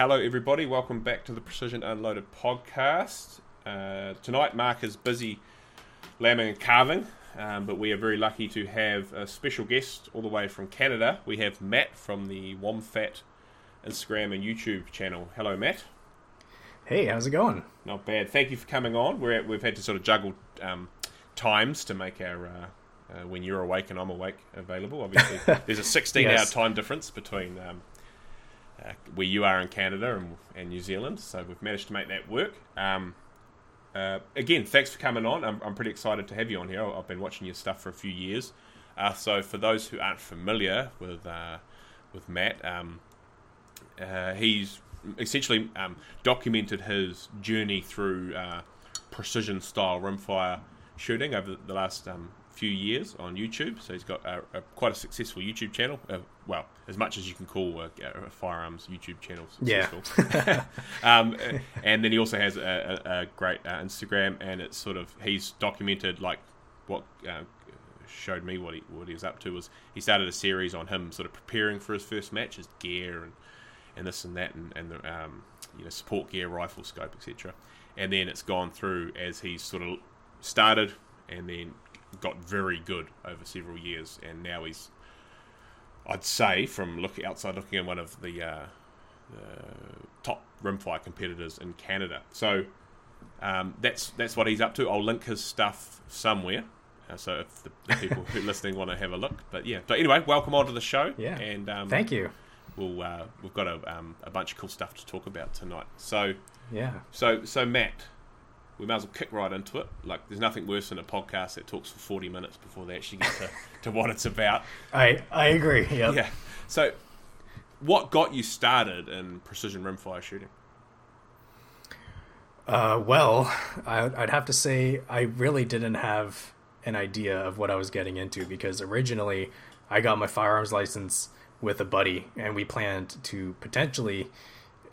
Hello, everybody. Welcome back to the Precision Unloaded podcast. Uh, tonight, Mark is busy lambing and carving, um, but we are very lucky to have a special guest all the way from Canada. We have Matt from the Womfat Instagram and YouTube channel. Hello, Matt. Hey, how's it going? Not bad. Thank you for coming on. We're, we've had to sort of juggle um, times to make our uh, uh, when you're awake and I'm awake available. Obviously, there's a 16 yes. hour time difference between um, uh, where you are in Canada and, and, New Zealand. So we've managed to make that work. Um, uh, again, thanks for coming on. I'm, I'm, pretty excited to have you on here. I've been watching your stuff for a few years. Uh, so for those who aren't familiar with uh, with Matt, um, uh, he's essentially um, documented his journey through uh, precision style rimfire shooting over the last um, few years on YouTube. So he's got a, a, quite a successful YouTube channel. Well, as much as you can call a, a firearms YouTube channel successful. Yeah. um, and then he also has a, great uh, Instagram, and it's sort of he's documented like what uh, showed me what he what he was up to was he started a series on him sort of preparing for his first match, his gear and and this and that, and, and the um, you know support gear, rifle scope, etc. And then it's gone through as he's sort of started and then got very good over several years, and now he's, I'd say, from looking outside looking at one of the, uh, top rimfire competitors in Canada. So um, that's that's what he's up to. I'll link his stuff somewhere. Uh, so if the, the people who are listening want to have a look, but yeah. So anyway, welcome onto the show. Yeah. And um, thank you. We'll uh, we've got a um, a bunch of cool stuff to talk about tonight. So yeah. So so Matt, we might as well kick right into it. Like, there's nothing worse than a podcast that talks for 40 minutes before they actually get to, to what it's about. I I agree. Yep. Yeah. So, what got you started in precision rimfire shooting? Uh, well, I, I'd have to say I really didn't have an idea of what I was getting into because originally I got my firearms license with a buddy and we planned to potentially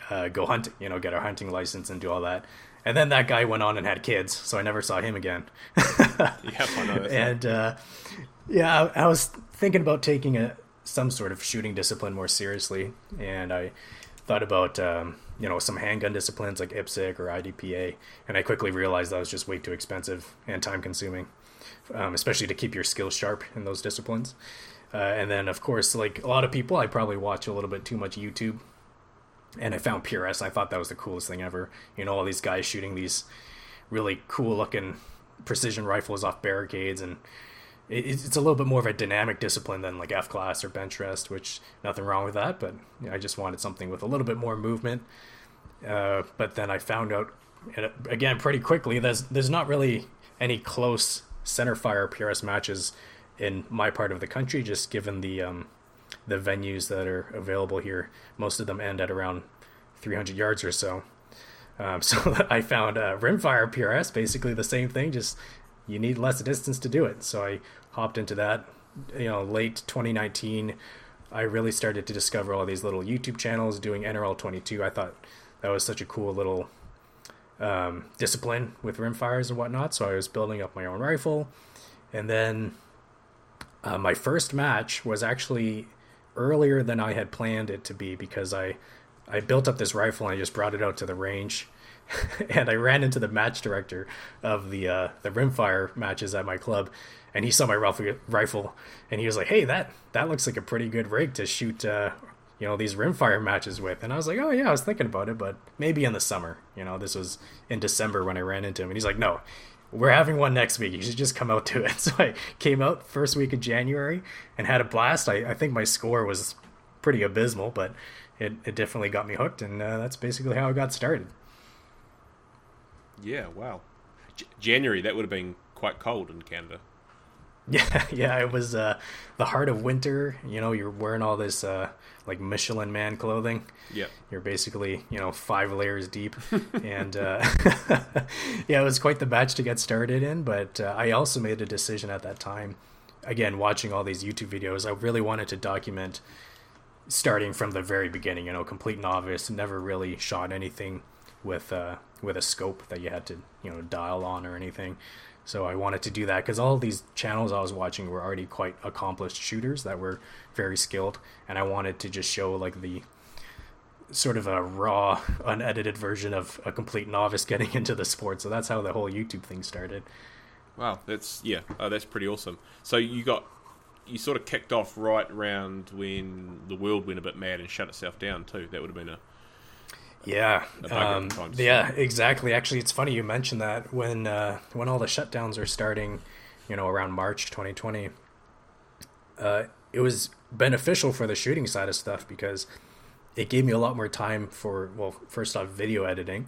uh, go hunting, you know, get our hunting license and do all that. And then that guy went on and had kids, so I never saw him again. yep, And uh, yeah, I, I, was thinking about taking a some sort of shooting discipline more seriously, and I thought about um, you know some handgun disciplines like IPSC or IDPA, and I quickly realized that was just way too expensive and time consuming, um, especially to keep your skills sharp in those disciplines. Uh, and then, of course, like a lot of people, I probably watch a little bit too much YouTube and I found PRS. I thought that was the coolest thing ever. You know, all these guys shooting these really cool looking precision rifles off barricades, and it's a little bit more of a dynamic discipline than like F class or bench rest, which nothing wrong with that. But you know, I just wanted something with a little bit more movement. Uh, but then I found out again pretty quickly there's there's not really any close center fire PRS matches in my part of the country, just given the um, the venues that are available here. Most of them end at around 300 yards or so. Um, so I found uh, rimfire PRS basically the same thing, just you need less distance to do it. So I hopped into that. You know, late 2019, I really started to discover all these little YouTube channels doing NRL 22. I thought that was such a cool little um, discipline with rimfires and whatnot. So I was building up my own rifle, and then uh, my first match was actually earlier than I had planned it to be because I I built up this rifle and I just brought it out to the range. and I ran into the match director of the uh, the rimfire matches at my club, and he saw my rifle, and he was like, "Hey, that that looks like a pretty good rig to shoot, uh, you know, these rimfire matches with." And I was like, "Oh yeah, I was thinking about it, but maybe in the summer." You know, this was in December when I ran into him, and he's like, "No, we're having one next week. You should just come out to it. So I came out first week of January and had a blast. I, I think my score was pretty abysmal, but it, it definitely got me hooked, and uh, that's basically how I got started. Yeah, wow. J- January, that would have been quite cold in Canada. Yeah, yeah, it was uh, the heart of winter. You know, you're wearing all this uh, like Michelin Man clothing. Yeah, you're basically you know five layers deep, and uh, yeah, it was quite the batch to get started in. But uh, I also made a decision at that time. Again, watching all these YouTube videos, I really wanted to document starting from the very beginning. You know, complete novice, never really shot anything with uh, with a scope that you had to you know dial on or anything. So I wanted to do that because all these channels I was watching were already quite accomplished shooters that were very skilled, and I wanted to just show like the sort of a raw, unedited version of a complete novice getting into the sport. So that's how the whole YouTube thing started. Wow, that's yeah, oh, that's pretty awesome. So you got you sort of kicked off right around when the world went a bit mad and shut itself down too. That would have been a yeah, um, yeah, exactly. Actually, it's funny you mentioned that when uh, when all the shutdowns are starting, you know, around March 2020. Uh, it was beneficial for the shooting side of stuff because it gave me a lot more time for well, first off, video editing,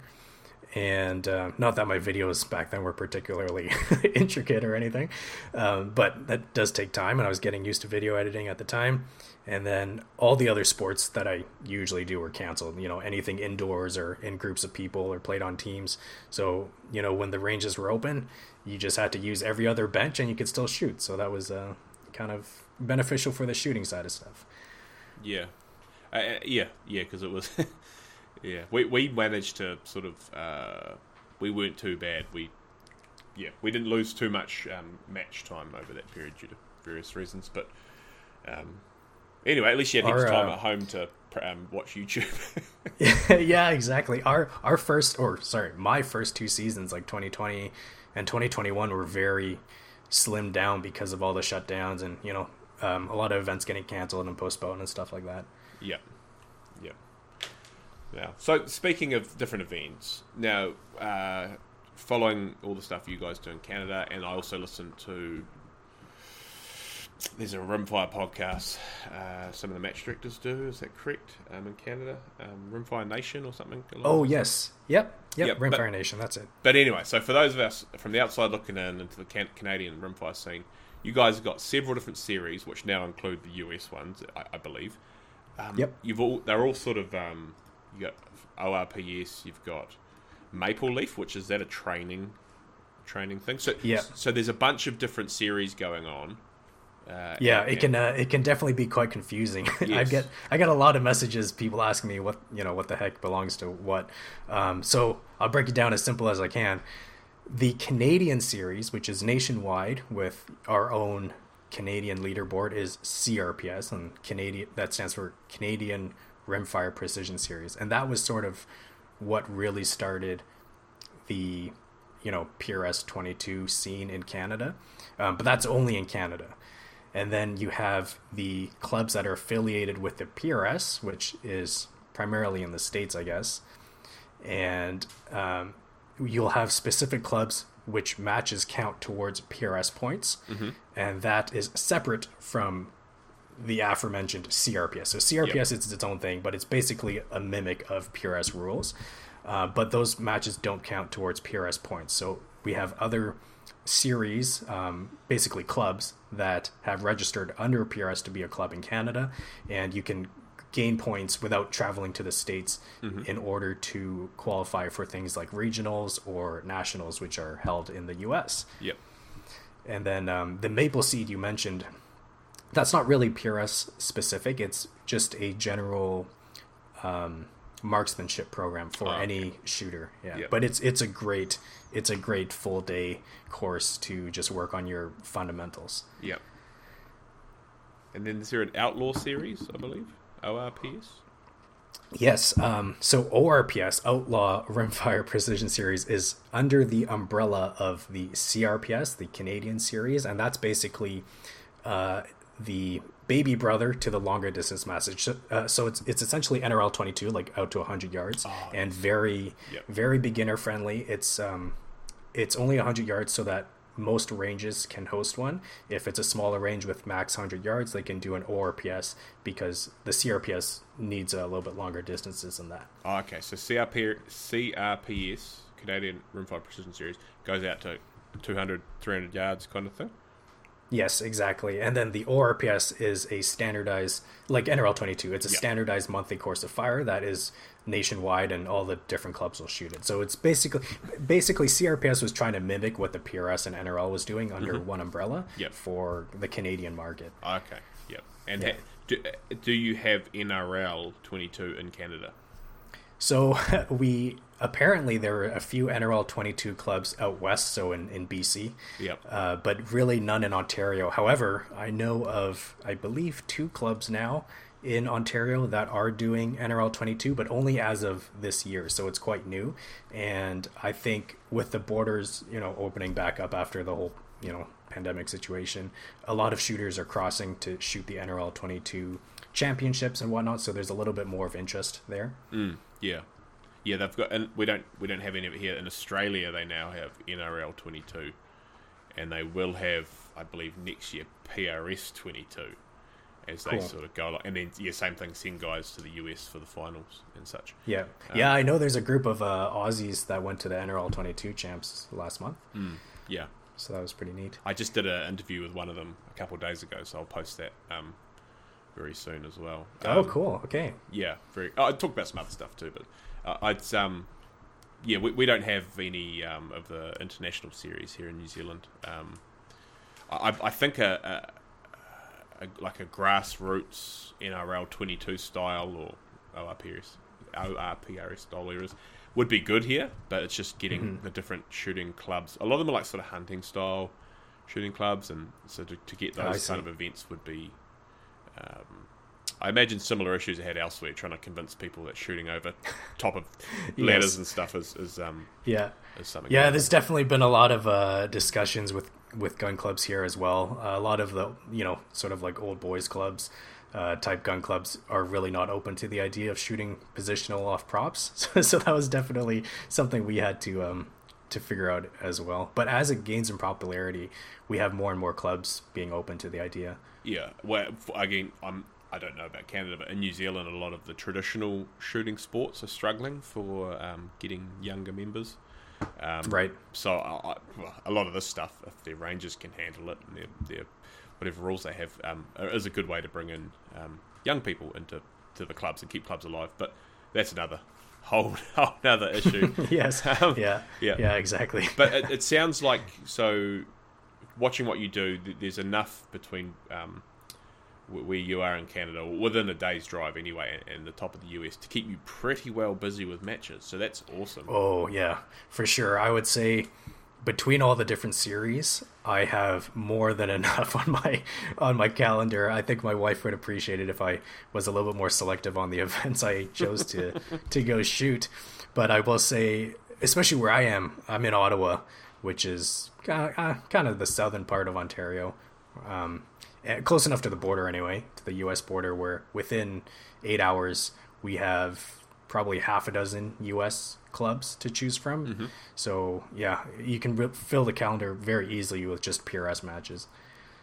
and uh, not that my videos back then were particularly intricate or anything, um, but that does take time, and I was getting used to video editing at the time. And then all the other sports that I usually do were canceled. You know, anything indoors or in groups of people or played on teams. So you know, when the ranges were open, you just had to use every other bench, and you could still shoot. So that was uh, kind of beneficial for the shooting side of stuff. Yeah, yeah, yeah, because it was. yeah, we we managed to sort of. Uh, we weren't too bad. We, yeah, we didn't lose too much um, match time over that period due to various reasons, but. Um, Anyway, at least you had heaps time uh, at home to um, watch YouTube. yeah, exactly. Our our first, or sorry, my first two seasons, like 2020 and 2021, were very slimmed down because of all the shutdowns and you know um, a lot of events getting canceled and postponed and stuff like that. Yeah, Yep. Yeah. So speaking of different events, now uh, following all the stuff you guys do in Canada, and I also listen to there's a Rimfire podcast. Uh, some of the match directors do. Is that correct? Um, in Canada, um, Rimfire Nation or something. Oh yes, yep, yep. yep Rimfire but, Nation. That's it. But anyway, so for those of us from the outside looking in into the can- Canadian Rimfire scene, you guys have got several different series, which now include the US ones, I, I believe. Um, yep. You've all they're all sort of um, you got ORPS. You've got Maple Leaf, which is that a training training thing. So yeah. So there's a bunch of different series going on. Uh, yeah, it can uh, it can definitely be quite confusing. Yes. I get I get a lot of messages, people asking me what you know what the heck belongs to what. Um, so I'll break it down as simple as I can. The Canadian series, which is nationwide with our own Canadian leaderboard, is CRPS, and Canadian that stands for Canadian Rimfire Precision Series, and that was sort of what really started the you know PRS 22 scene in Canada. Um, but that's only in Canada and then you have the clubs that are affiliated with the PRS, which is primarily in the states, I guess. And um, you'll have specific clubs which matches count towards PRS points, mm-hmm. and that is separate from the aforementioned CRPS. So CRPS yep. is its own thing, but it's basically a mimic of PRS rules. Uh, but those matches don't count towards PRS points. So we have other series, um, basically clubs that have registered under PRS to be a club in Canada, and you can gain points without traveling to the states mm-hmm. in order to qualify for things like regionals or nationals, which are held in the U.S. Yep. And then um, the maple seed you mentioned, that's not really PRS specific. It's just a general um, marksmanship program for oh, okay. any shooter. Yeah, yep. but it's it's a great it's a great full day course to just work on your fundamentals. Yep. And then is there an outlaw series? I believe ORPS. Yes. Um, so ORPS, Outlaw Rimfire Precision Series, is under the umbrella of the CRPS, the Canadian series, and that's basically uh, the baby brother to the longer distance message. Uh, so it's it's essentially NRL 22, like out to 100 yards, oh, and very yep. very beginner friendly. It's um it's only 100 yards, so that most ranges can host one. If it's a smaller range with max 100 yards, they can do an ORPS because the CRPS needs a little bit longer distances than that. Oh, okay, so CRP, CRPS, Canadian Rimfire Precision Series, goes out to 200, 300 yards kind of thing? Yes, exactly. And then the ORPS is a standardized, like NRL 22, it's a standardized monthly course of fire that is nationwide and all the different clubs will shoot it. So it's basically, basically CRPS was trying to mimic what the PRS and NRL was doing under mm-hmm. one umbrella yep. for the Canadian market. Okay, yep. And yeah. ha- do, do you have NRL 22 in Canada? So we apparently there are a few NRL 22 clubs out west, so in, in BC, yep. Uh, but really none in Ontario. However, I know of, I believe, two clubs now in Ontario that are doing NRL 22, but only as of this year. So it's quite new. And I think with the borders, you know, opening back up after the whole, you know, pandemic situation, a lot of shooters are crossing to shoot the NRL 22 championships and whatnot. So there's a little bit more of interest there. Mm, yeah. Yeah, they've got, and we don't we don't have any of it here in Australia. They now have NRL 22, and they will have, I believe, next year PRS 22 as they cool. sort of go along. And then, yeah, same thing, send guys to the US for the finals and such. Yeah. Um, yeah, I know there's a group of uh, Aussies that went to the NRL 22 champs last month. Mm, yeah. So that was pretty neat. I just did an interview with one of them a couple of days ago, so I'll post that um, very soon as well. Oh, um, oh, cool. Okay. Yeah, very. Oh, I talk about some other stuff too, but uh, I'd um, yeah, we, we don't have any um, of the international series here in New Zealand. Um, I, I think a, a, like a grassroots NRL 22 style or ORPS, ORPRS style eras would be good here, but it's just getting mm-hmm. the different shooting clubs. A lot of them are like sort of hunting style shooting clubs, and so to, to get those kind of events would be. Um, I imagine similar issues ahead elsewhere, trying to convince people that shooting over top of ladders and stuff is, is um yeah is something. Yeah, there's definitely been a lot of uh, discussions with with gun clubs here as well. Uh, a lot of the you know sort of like old boys clubs uh, type gun clubs are really not open to the idea of shooting positional off props. So, so that was definitely something we had to um, to figure out as well. But as it gains in popularity, we have more and more clubs being open to the idea. Yeah, well, again, I'm I don't know about Canada, but in New Zealand, a lot of the traditional shooting sports are struggling for um, getting younger members. Um, right. So a lot of this stuff, if their rangers can handle it, and their, their whatever rules they have, um, is a good way to bring in um, young people into to the clubs and keep clubs alive. But that's another whole whole other issue. yes. Um, yeah. Yeah. Yeah. Exactly. but it, it, sounds like so. Watching what you do, there's enough between um, where you are in Canada, within a day's drive anyway, and the top of the US to keep you pretty well busy with matches. So that's awesome. Oh yeah, for sure. I would say between all the different series, I have more than enough on my on my calendar. I think my wife would appreciate it if I was a little bit more selective on the events I chose to to go shoot. But I will say, especially where I am, I'm in Ottawa, which is kind of, uh, kind of the southern part of Ontario. Um, Eh, close enough to the border anyway, to the U.S. border, where within eight hours we have probably half a dozen U.S. clubs to choose from. Mm-hmm. So yeah, you can re- fill the calendar very easily with just PRS matches.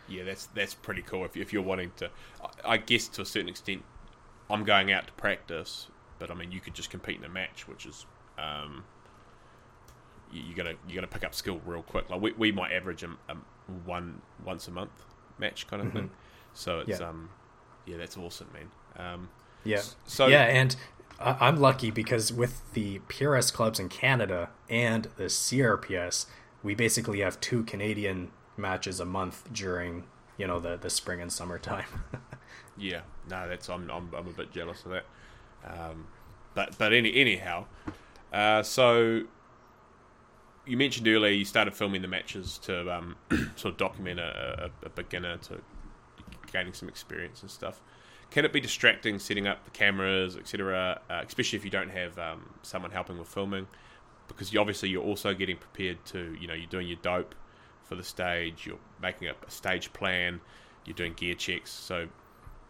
Yeah, that's that's pretty cool. If, if you're wanting to, I guess to a certain extent, I'm going out to practice, but I mean you could just compete in a match, which is um, you're gonna you're gonna pick up skill real quick. Like we, we might average a, a one once a month match kind of mm-hmm. thing. So it's yeah. um, yeah, that's awesome, man. Um, yeah. So yeah, and I'm lucky because with the PRS clubs in Canada and the CRPS, we basically have two Canadian matches a month during you know the the spring and summertime. yeah, no, that's I'm, I'm I'm a bit jealous of that. Um, but but any anyhow, uh, so you mentioned earlier you started filming the matches to um, sort of document a, a, a, beginner to gaining some experience and stuff. Can it be distracting setting up the cameras, etc., uh, especially if you don't have um, someone helping with filming? Because you, obviously you're also getting prepared to, you know, you're doing your dope for the stage, you're making a, a stage plan, you're doing gear checks. So,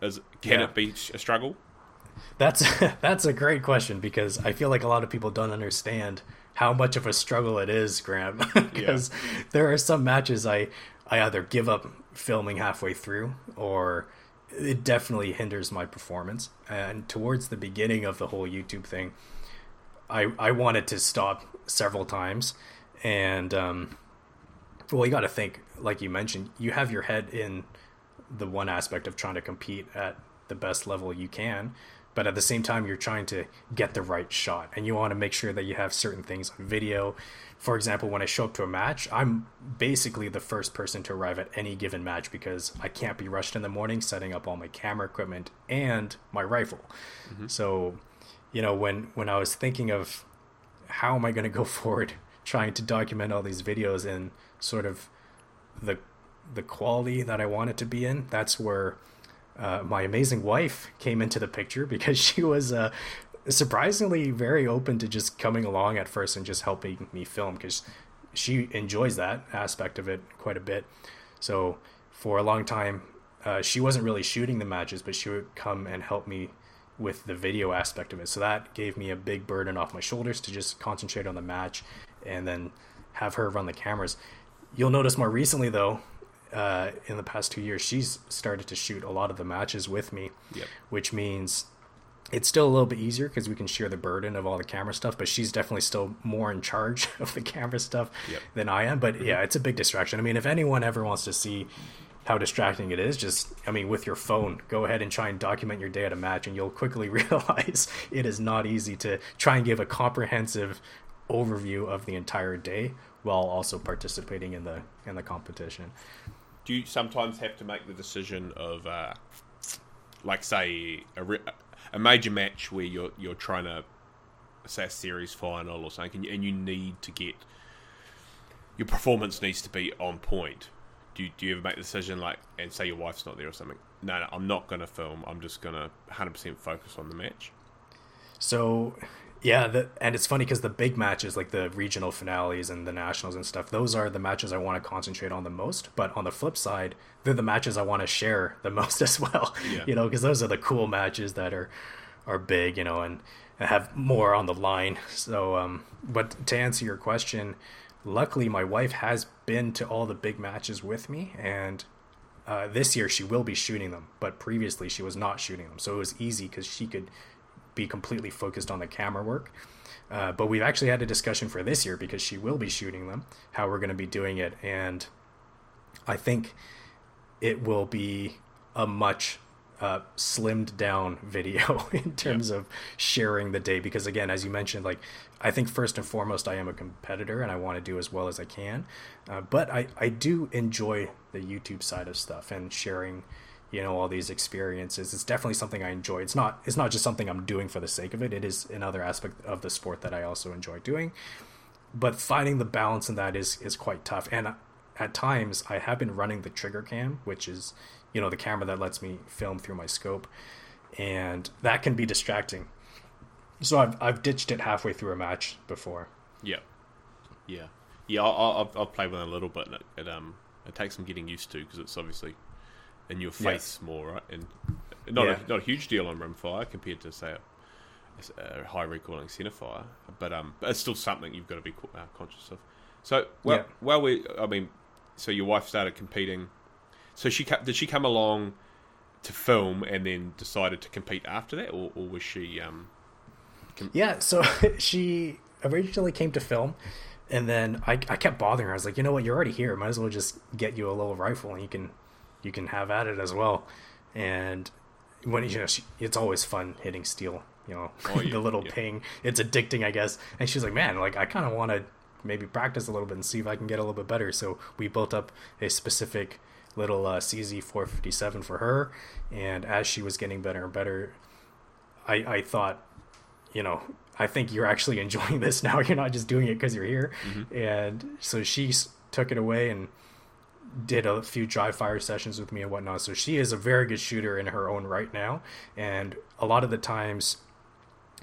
is, can yeah. it be a struggle? That's that's a great question because I feel like a lot of people don't understand how much of a struggle it is, Graham. Because yeah. there are some matches I I either give up filming halfway through or it definitely hinders my performance. And towards the beginning of the whole YouTube thing, I I wanted to stop several times, and um, well, you got to think, like you mentioned, you have your head in the one aspect of trying to compete at the best level you can, but at the same time you're trying to get the right shot and you want to make sure that you have certain things on video for example when i show up to a match i'm basically the first person to arrive at any given match because i can't be rushed in the morning setting up all my camera equipment and my rifle mm-hmm. so you know when when i was thinking of how am i going to go forward trying to document all these videos in sort of the the quality that i want it to be in that's where uh, my amazing wife came into the picture because she was uh, surprisingly very open to just coming along at first and just helping me film because she enjoys that aspect of it quite a bit. So for a long time, uh, she wasn't really shooting the matches, but she would come and help me with the video aspect of it. So that gave me a big burden off my shoulders to just concentrate on the match and then have her run the cameras. You'll notice more recently, though, uh, in the past two years, she's started to shoot a lot of the matches with me, yep. which means it's still a little bit easier because we can share the burden of all the camera stuff, but she's definitely still more in charge of the camera stuff yep. than I am. But yeah, it's a big distraction. I mean, if anyone ever wants to see how distracting it is, just, I mean, with your phone, go ahead and try and document your day at a match, and you'll quickly realize it is not easy to try and give a comprehensive overview of the entire day while also participating in the in the competition. Do you sometimes have to make the decision of, uh, like, say, a, re- a major match where you're you're trying to say a series final or something, and you need to get your performance needs to be on point. Do you, do you ever make the decision like, and say your wife's not there or something? No, no, I'm not going to film. I'm just going to 100% focus on the match. So, yeah, the, and it's funny because the big matches, like the regional finales and the nationals and stuff, those are the matches I want to concentrate on the most. But on the flip side, they're the matches I want to share the most as well. Yeah. You know, because those are the cool matches that are are big, you know, and have more on the line. So, um, but to answer your question, luckily my wife has been to all the big matches with me and uh, this year she will be shooting them but previously she was not shooting them so it was easy because she could be completely focused on the camera work. Uh, but we've actually had a discussion for this year because she will be shooting them how we're going to be doing it. And i think it will be a much uh, slimmed down video in terms yeah. of sharing the day. Because again as you mentioned like i think first and foremost i am a competitor and i want to do as well as i can. Uh, but I, I do enjoy the youtube side of stuff and sharing you know all these experiences. It's definitely something i enjoy. It's not it's not just something i'm doing for the sake of it. It is another aspect of the sport that i also enjoy doing. But finding the balance in that is is quite tough. And at times i have been running the trigger cam which is you know the camera that lets me film through my scope. And that can be distracting. So i've, I've ditched it halfway through a match before. Yeah. Yeah. Yeah i'll, I'll, play with it a little bit it, it um it takes some getting used to because it's obviously in your face yeah. more right and not yeah. a, not a huge deal on rimfire compared to say a, a high recoiling centerfire but um but it's still something you've got to be uh, conscious of so well yeah. well we i mean so your wife started competing so she did she come along to film and then decided to compete after that, or, or was she? Um, com- yeah, so she originally came to film, and then I, I kept bothering her. I was like, you know what, you're already here. Might as well just get you a little rifle, and you can you can have at it as well. And when you know, she, it's always fun hitting steel. You know, oh, yeah, the little yeah. ping. It's addicting, I guess. And she's like, man, like I kind of want to maybe practice a little bit and see if I can get a little bit better. So we built up a specific little uh, CZ457 for her. And as she was getting better and better, I, I thought, you know, I think you're actually enjoying this now. You're not just doing it because you're here. Mm-hmm. And so she took it away and did a few dry fire sessions with me and whatnot. So she is a very good shooter in her own right now. And a lot of the times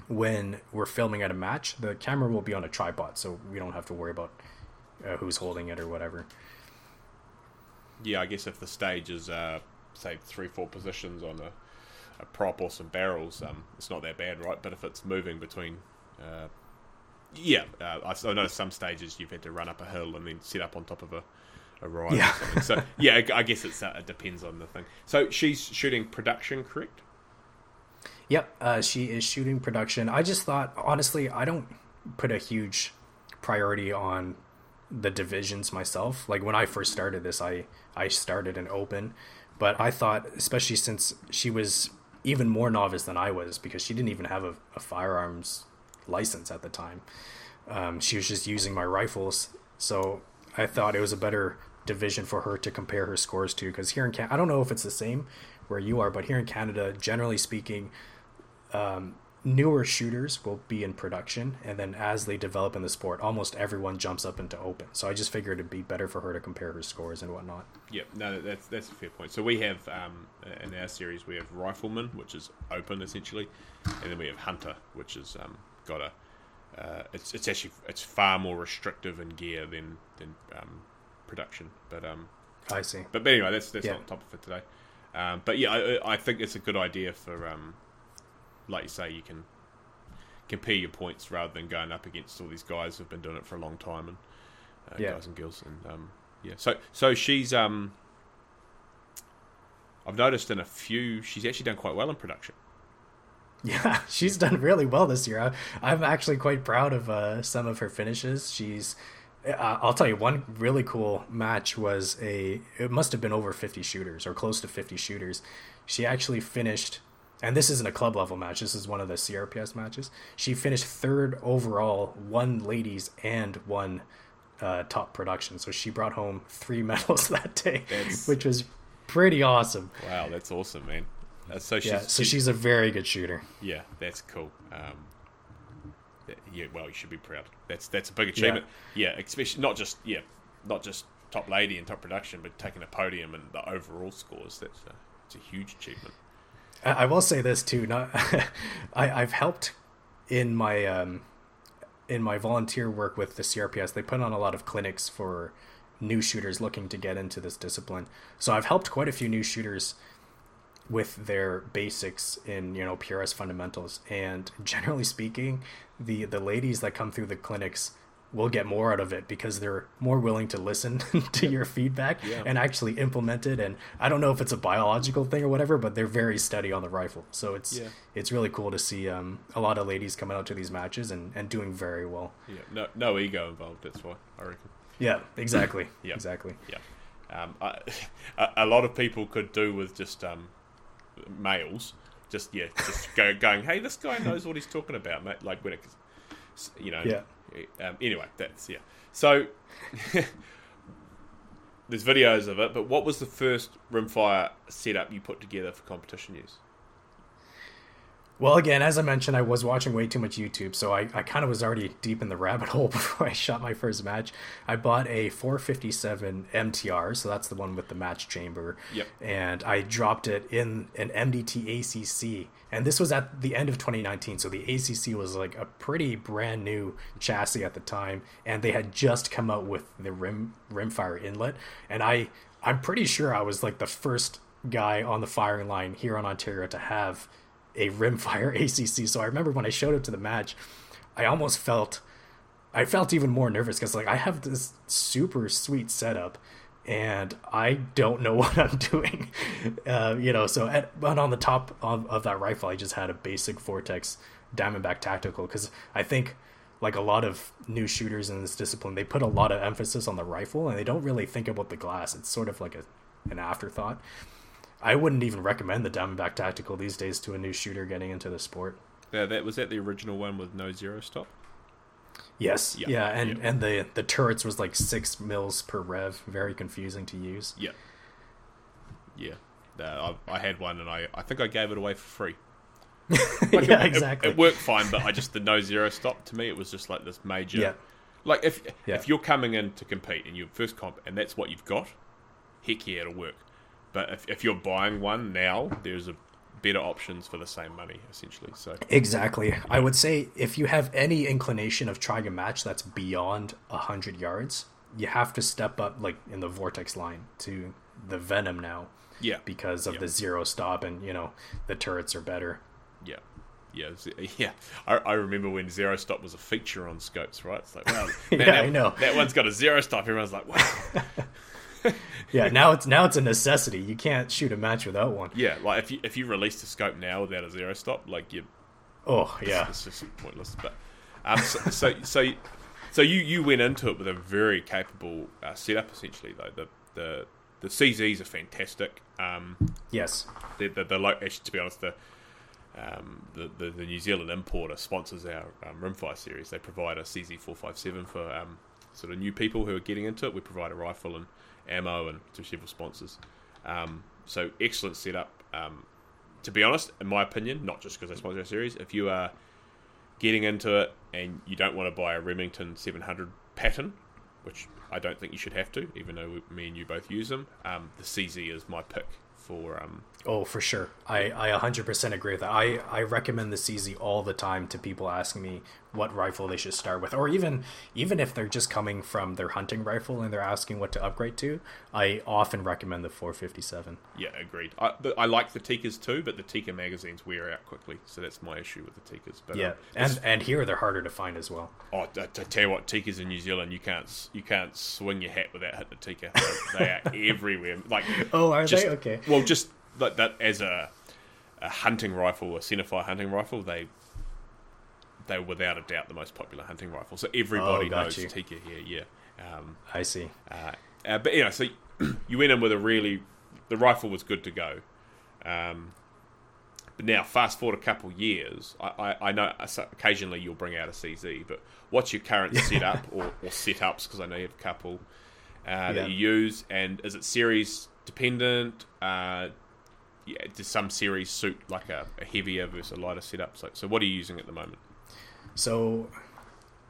when we're filming at a match, the camera will be on a tripod, so we don't have to worry about uh, who's holding it or whatever yeah, I guess if the stage is uh, say three, four positions on a, a prop or some barrels, um, it's not that bad, right? But if it's moving between, uh, yeah, uh, I, I know some stages you've had to run up a hill and then set up on top of a, a ride yeah. or something. So yeah, I guess it's, uh, it depends on the thing. So she's shooting production, correct? Yep, uh, she is shooting production. I just thought, honestly, I don't put a huge priority on the divisions myself. Like when I first started this, I I started an open, but I thought, especially since she was even more novice than I was, because she didn't even have a, a firearms license at the time. Um, she was just using my rifles, so I thought it was a better division for her to compare her scores to. Because here in Canada, I don't know if it's the same where you are, but here in Canada, generally speaking, um, newer shooters will be in production, and then as they develop in the sport, almost everyone jumps up into open. So I just figured it'd be better for her to compare her scores and whatnot. Yep, no, that's that's a fair point. So we have um, in our series we have rifleman, which is open essentially, and then we have hunter, which has um, got a uh, it's it's actually it's far more restrictive in gear than than um, production. But um, I see. But, but anyway, that's that's yeah. not the topic for today. Um, but yeah, I, I think it's a good idea for um, like you say, you can compare your points rather than going up against all these guys who've been doing it for a long time and uh, yeah. guys and girls and um, yeah. So so she's um, I've noticed in a few she's actually done quite well in production. Yeah, she's done really well this year. I, am actually quite proud of uh, some of her finishes. She's uh, I'll tell you one really cool match was a it must have been over 50 shooters or close to 50 shooters. She actually finished and this isn't a club level match. This is one of the CRPS matches. She finished third overall, one ladies and one uh, top production. So she brought home three medals that day, that's... which was pretty awesome. Wow, that's awesome, man. Uh, so she's, yeah, so she's, she's a very good shooter. Yeah, that's cool. Um, yeah, well, you should be proud. That's that's a big achievement. Yeah. yeah, especially not just yeah, not just top lady and top production, but taking a podium and the overall scores. That's a, it's a huge achievement. I will say this too. Not, I, I've helped in my um, in my volunteer work with the CRPS. They put on a lot of clinics for new shooters looking to get into this discipline. So I've helped quite a few new shooters with their basics in you know PRS fundamentals. And generally speaking, the the ladies that come through the clinics will get more out of it because they're more willing to listen to your feedback yeah. and actually implement it. And i don't know if it's a biological thing or whatever but they're very steady on the rifle. So it's yeah. it's really cool to see um, a lot of ladies coming out to these matches and, and doing very well. Yeah. No no ego involved that's why i reckon. Yeah exactly. Yeah. Exactly. Yeah. Um, I, a lot of people could do with just um, males just yeah just go, going hey this guy knows what he's talking about mate like when it you know yeah um, anyway, that's yeah. So there's videos of it, but what was the first rimfire setup you put together for competition use? Well, again, as I mentioned, I was watching way too much YouTube, so I, I kind of was already deep in the rabbit hole before I shot my first match. I bought a 457 MTR, so that's the one with the match chamber. Yep. And I dropped it in an MDT ACC. And this was at the end of 2019, so the ACC was like a pretty brand new chassis at the time, and they had just come out with the rim rimfire inlet. And I, I'm pretty sure I was like the first guy on the firing line here on Ontario to have a rimfire ACC. So I remember when I showed up to the match, I almost felt I felt even more nervous because like I have this super sweet setup and I don't know what I'm doing. Uh, you know, so at, but on the top of, of that rifle, I just had a basic Vortex Diamondback Tactical because I think like a lot of new shooters in this discipline, they put a lot of emphasis on the rifle and they don't really think about the glass. It's sort of like a an afterthought. I wouldn't even recommend the Diamondback Tactical these days to a new shooter getting into the sport. Yeah, that was that the original one with no zero stop. Yes, yeah, yeah and and the the turrets was like six mils per rev, very confusing to use. Yeah, yeah. Uh, I, I, had one, and I I think I gave it away for free. Like yeah, it, exactly. It, it, worked fine, but I just the no zero stop to me, it was just like this major. Yeah. Like if yeah. if you're coming in to compete and your first comp, and that's what you've got, heck yeah, it'll work. But if, if you're buying one now, there's a better options for the same money, essentially. So exactly, I would say if you have any inclination of trying a match that's beyond hundred yards, you have to step up, like in the Vortex line, to the Venom now. Yeah, because of yeah. the zero stop, and you know the turrets are better. Yeah, yeah, yeah. I, I, remember when zero stop was a feature on scopes, right? It's like, wow, man, yeah, that, I know that one's got a zero stop. Everyone's like, wow. yeah, now it's now it's a necessity. You can't shoot a match without one. Yeah, like if you if you release the scope now without a zero stop, like you. Oh yeah, it's, it's just pointless. But um, so, so so so you you went into it with a very capable uh, setup essentially though the the the CZs are fantastic. Um, yes, the the, the actually to be honest the. Um, the, the, the New Zealand importer sponsors our um, Rimfire series. They provide a CZ457 for um, sort of new people who are getting into it. We provide a rifle and ammo and to several sponsors. Um, so excellent setup. Um, to be honest, in my opinion, not just because they sponsor a series, if you are getting into it and you don't want to buy a Remington 700 pattern, which I don't think you should have to, even though me and you both use them, um, the CZ is my pick for um, Oh, for sure. I, I 100% agree with that. I, I recommend the CZ all the time to people asking me what rifle they should start with, or even even if they're just coming from their hunting rifle and they're asking what to upgrade to. I often recommend the 457. Yeah, agreed. I, I like the Tikkas too, but the Tikka magazines wear out quickly, so that's my issue with the Tikkas. But yeah, um, and and here they're harder to find as well. Oh, to, to tell you what, Tikkas in New Zealand, you can't you can't swing your hat without hitting a Tikka. they are everywhere. Like oh, are just, they okay? Well, just like that as a a hunting rifle, a centerfire hunting rifle, they they're without a doubt the most popular hunting rifle. So everybody Oh, knows you. Tikka here. Yeah. Um, I see. uh, uh, but you know, so you went in with a really the rifle was good to go. Um, but now, fast forward a couple of years, I, I, I know occasionally you'll bring out a CZ, but what's your current setup or, or setups? Because I know you have a couple uh, Yeah. that you use, and is it series dependent? Uh, yeah, does some series suit like a, a heavier versus a lighter setup? So, so what are you using at the moment? So,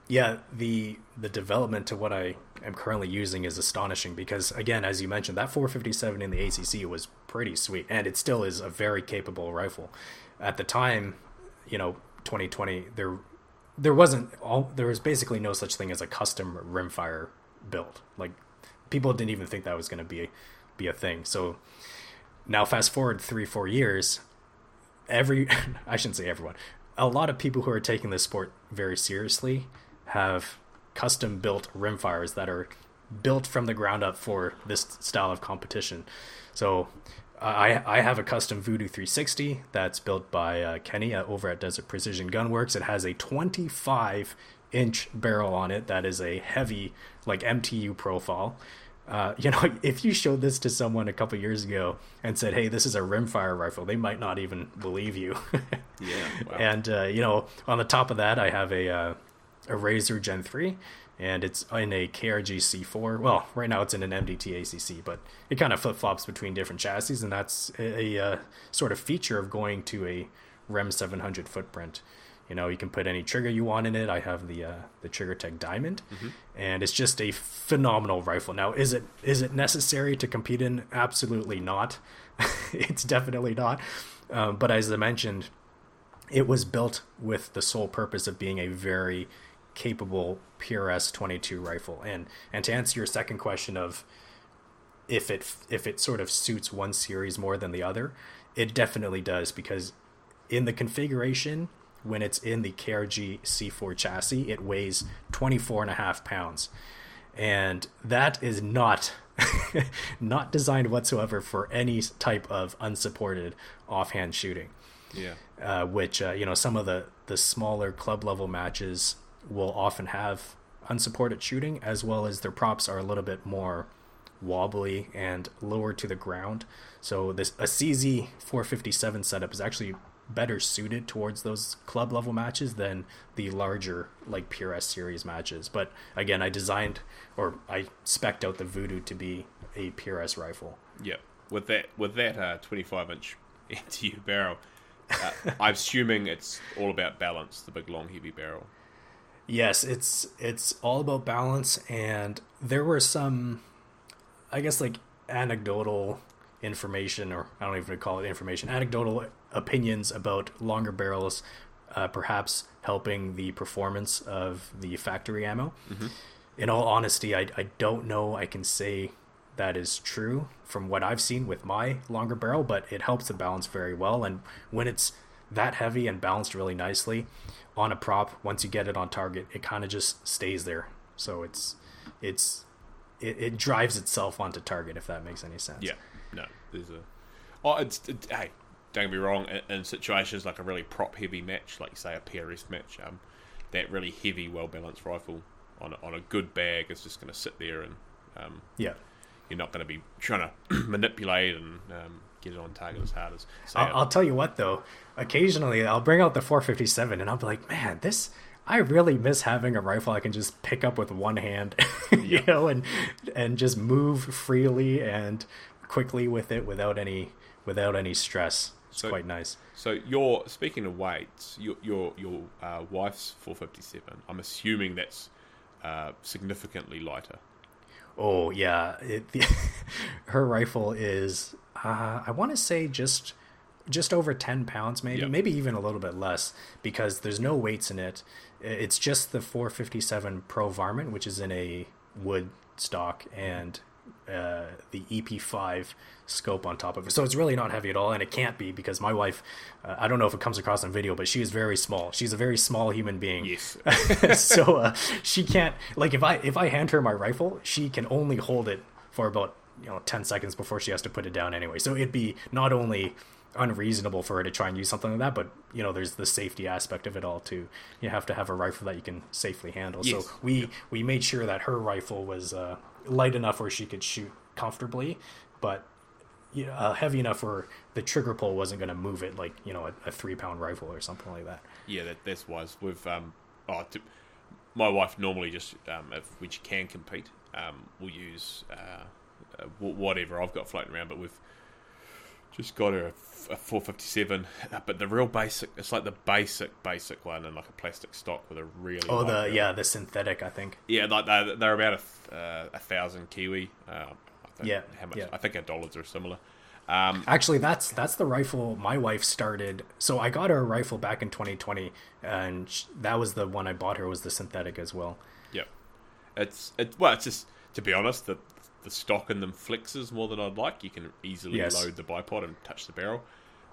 yeah, the the development to what I am currently using is astonishing because, again, as you mentioned, that 457 in the ACC was pretty sweet, and it still is a very capable rifle. At the time, you know, 2020, there there wasn't all there was basically no such thing as a custom rimfire build. Like people didn't even think that was going to be be a thing. So now, fast forward three four years, every I shouldn't say everyone. A lot of people who are taking this sport very seriously have custom built rimfires that are built from the ground up for this style of competition. So I I have a custom Voodoo 360 that's built by uh, Kenny uh, over at Desert Precision Gunworks. It has a 25 inch barrel on it that is a heavy like MTU profile. Uh, you know, if you showed this to someone a couple years ago and said, "Hey, this is a rimfire rifle," they might not even believe you. Yeah, wow. And uh, you know, on the top of that, I have a uh, a Razor Gen three, and it's in a KRG C4. Well, right now it's in an MDT ACC, but it kind of flip flops between different chassis, and that's a, a uh, sort of feature of going to a Rem 700 footprint. You know, you can put any trigger you want in it. I have the uh, the Trigger Tech Diamond, and it's just a phenomenal rifle. Now, is it is it necessary to compete in? Absolutely not. it's definitely not. Um, but as I mentioned, it was built with the sole purpose of being a very capable PRS 22 rifle. And and to answer your second question of if it if it sort of suits one series more than the other, it definitely does because in the configuration when it's in the KRG C4 chassis, it weighs 24 and a half pounds. And that is not not designed whatsoever for any type of unsupported offhand shooting. Yeah, uh, which uh, you know some of the the smaller club level matches will often have unsupported shooting as well as their props are a little bit more wobbly and lower to the ground. So this a CZ 457 setup is actually better suited towards those club level matches than the larger like PRS series matches but again I designed or I specced out the Voodoo to be a PRS rifle yeah. With that, with that uh, twenty-five inch MTU barrel, uh, I'm assuming it's all about balance. The big, long, heavy barrel. Yes, it's it's all about balance, and there were some, I guess, like anecdotal information, or I don't even call it information, anecdotal opinions about longer barrels, uh, perhaps helping the performance of the factory ammo. In all honesty, I I don't know. I can say that is true from what I've seen with my longer barrel, but it helps the balance very well. And when it's that heavy and balanced really nicely on a prop, once you get it on target, it kind of just stays there. So it's it's it, it drives itself onto target if that makes any sense. Yeah, no, there's a. Oh, it's it, hey, don't get me wrong. In, in situations like a really prop heavy match, like say a PRS match, um, that really heavy, well balanced rifle on a, on a good bag is just going to sit there and um, Yeah. you're not going to be trying to manipulate and um, get it on target as hard as. I'll, I'll tell you what though. Occasionally, I'll bring out the 457 and I'll be like, man, this. I really miss having a rifle I can just pick up with one hand, you know, and and just move freely and quickly with it without any without any stress. It's so, quite nice. So your speaking of weights, your your your uh, wife's 457. I'm assuming that's uh, significantly lighter. Oh yeah, it, the, her rifle is uh, I want to say just just over 10 pounds maybe yep. maybe even a little bit less because there's no weights in it it's just the 457 pro varmint which is in a wood stock and uh, the ep5 scope on top of it. So it's really not heavy at all and it can't be because my wife uh, i don't know if it comes across on video but she is very small. She's a very small human being. Yes. So uh, she can't like if i if i hand her my rifle she can only hold it for about you know 10 seconds before she has to put it down anyway. So it'd be not only unreasonable for her to try and use something like that but you know there's the safety aspect of it all too. You have to have a rifle that you can safely handle. Yes. so we we made sure that her rifle was uh, light enough where she could shoot comfortably but you know, uh, heavy enough where the trigger pull wasn't going to move it like you know a, a, three pound rifle or something like that. Yeah that, this was with um oh to, my wife normally just um if can compete um we'll use uh, uh, whatever I've got floating around but with just got her a, a 457, uh, but the real basic, it's like the basic, basic one and like a plastic stock with a really. Oh, the yeah, the synthetic, I think. Yeah, like they're, they're about a, uh, a thousand Kiwi. Uh, yeah, how much? Yeah. I think our dollars are similar. Um, Actually, that's that's the rifle my wife started. So I got her a rifle back in 2020, and that was the one I bought her was the synthetic as well. Yep, it's it. Well, it's just to be honest, the the stock in them flexes more than I'd like. You can easily yes. load the bipod and touch the barrel.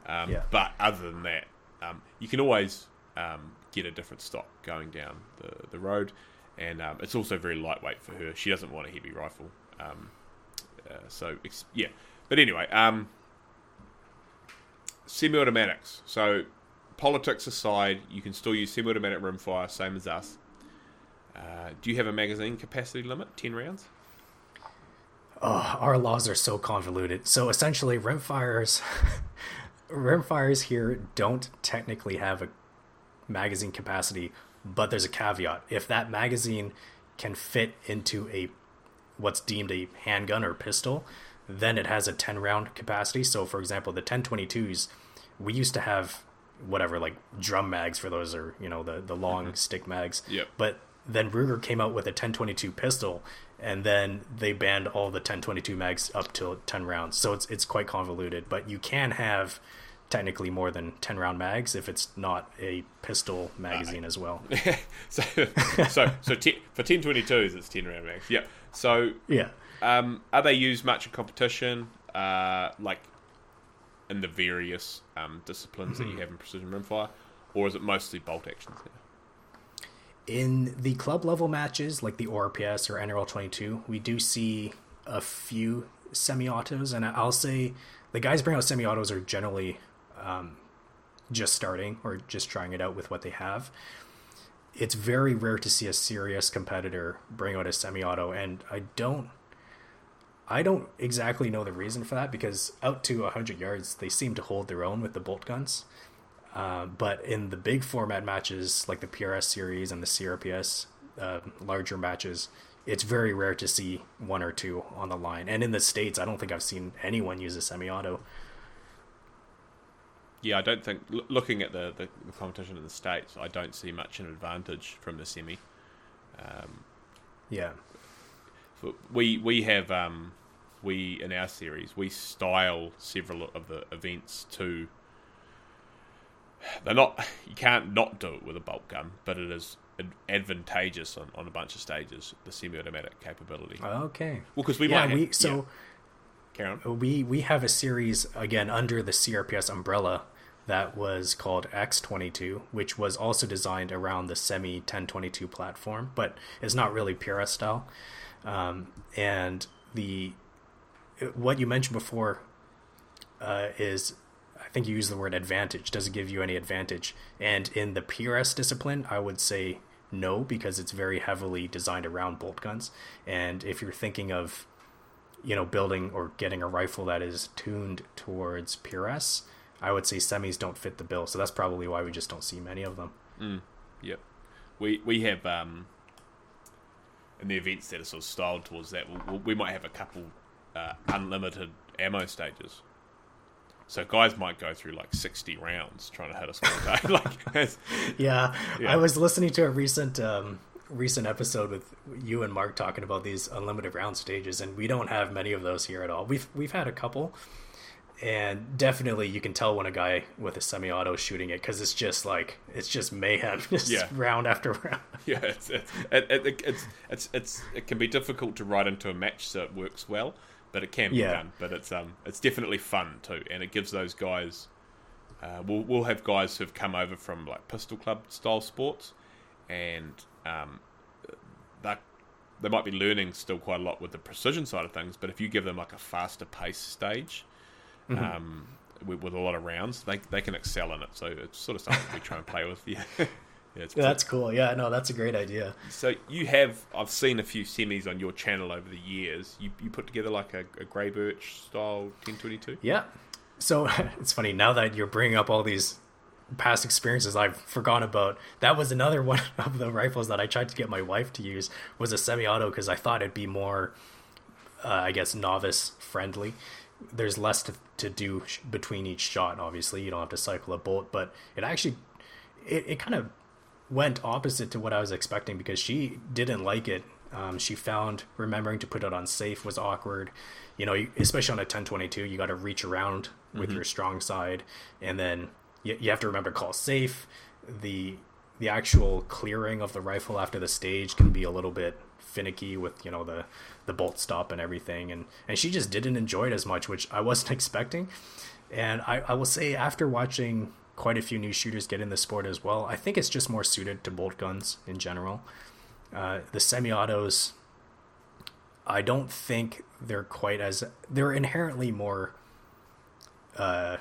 Um, yeah. But other than that, um, you can always um, get a different stock going down the, the road. And um, it's also very lightweight for her. She doesn't want a heavy rifle. Um, uh, so, yeah. But anyway, um, semi automatics. So, politics aside, you can still use semi automatic rimfire, same as us. Uh, do you have a magazine capacity limit? 10 rounds? Oh, our laws are so convoluted. So essentially, rimfires, rimfires here don't technically have a magazine capacity, but there's a caveat. If that magazine can fit into a what's deemed a handgun or pistol, then it has a 10 round capacity. So, for example, the 1022s, we used to have whatever like drum mags for those or you know the the long mm-hmm. stick mags. Yep. But then Ruger came out with a 1022 pistol and then they banned all the 1022 mags up to 10 rounds. So it's it's quite convoluted, but you can have technically more than 10 round mags if it's not a pistol magazine uh, as well. so so so t- for 1022s it's 10 round mags. Yeah. So yeah. Um, are they used much in competition uh, like in the various um, disciplines mm-hmm. that you have in precision rimfire or is it mostly bolt actions? In the club level matches, like the ORPS or NRL 22, we do see a few semi autos. And I'll say the guys bring out semi autos are generally um, just starting or just trying it out with what they have. It's very rare to see a serious competitor bring out a semi auto. And I don't. I don't exactly know the reason for that because out to 100 yards, they seem to hold their own with the bolt guns. Uh, but in the big format matches, like the PRS series and the CRPS, uh, larger matches, it's very rare to see one or two on the line. And in the States, I don't think I've seen anyone use a semi auto. Yeah, I don't think, looking at the, the, the, competition in the States, I don't see much an advantage from the semi. Um, yeah. We, we have, um, we, in our series, we style several of the events to they're not. You can't not do it with a bolt gun, but it is advantageous on, on a bunch of stages. The semi-automatic capability. Okay. Well, because we yeah, might. we, have, so. Yeah. We we have a series again under the CRPS umbrella that was called X22, which was also designed around the semi 1022 platform, but is not really PRS style. Um, and the what you mentioned before uh, is think you use the word advantage. Does it give you any advantage? And in the PRS discipline, I would say no, because it's very heavily designed around bolt guns. And if you're thinking of, you know, building or getting a rifle that is tuned towards PRS, I would say semis don't fit the bill. So that's probably why we just don't see many of them. Mm, yep. We we have um, in the events that are sort of styled towards that, we, we might have a couple uh, unlimited ammo stages So guys might go through like sixty rounds trying to hit a square like, yeah. yeah, I was listening to a recent um, recent episode with you and Mark talking about these unlimited round stages, and we don't have many of those here at all. We've we've had a couple, and definitely you can tell when a guy with a semi-auto is shooting it because it's just like it's just mayhem, just yeah. round after round. Yeah, it's it's, it, it, it's it's it's it can be difficult to ride into a match so it works well, but it can be yeah. done. But it's um it's definitely fun too, and it gives those guys. Uh, we'll we'll have guys who've come over from like pistol club style sports, and um, that they might be learning still quite a lot with the precision side of things. But if you give them like a faster pace stage, mm-hmm. um, with, with, a lot of rounds, they they can excel in it. So it's sort of something we try and play with. Yeah. Yeah, that's cool. Yeah, no, that's a great idea. So you have, I've seen a few semis on your channel over the years. You, you put together like a, a grey birch style 1022. Yeah. So it's funny now that you're bringing up all these past experiences I've forgotten about. That was another one of the rifles that I tried to get my wife to use was a semi-auto because I thought it'd be more, uh, I guess, novice friendly there's less to, to do between each shot obviously you don't have to cycle a bolt but it actually it, it kind of went opposite to what i was expecting because she didn't like it. Um, she found remembering to put it on safe was awkward. You know especially on a 1022 you got to reach around with mm-hmm. your strong side and then you, you have to remember to call safe. The the actual clearing of the rifle after the stage can be a little bit finicky with you know the the bolt stop and everything. And and she just didn't enjoy it as much which i wasn't expecting. And i, I will say after watching quite a few new shooters get in the sport as well i think it's just more suited to bolt guns in general uh, the semi-autos i don't think they're quite as they're inherently more uh,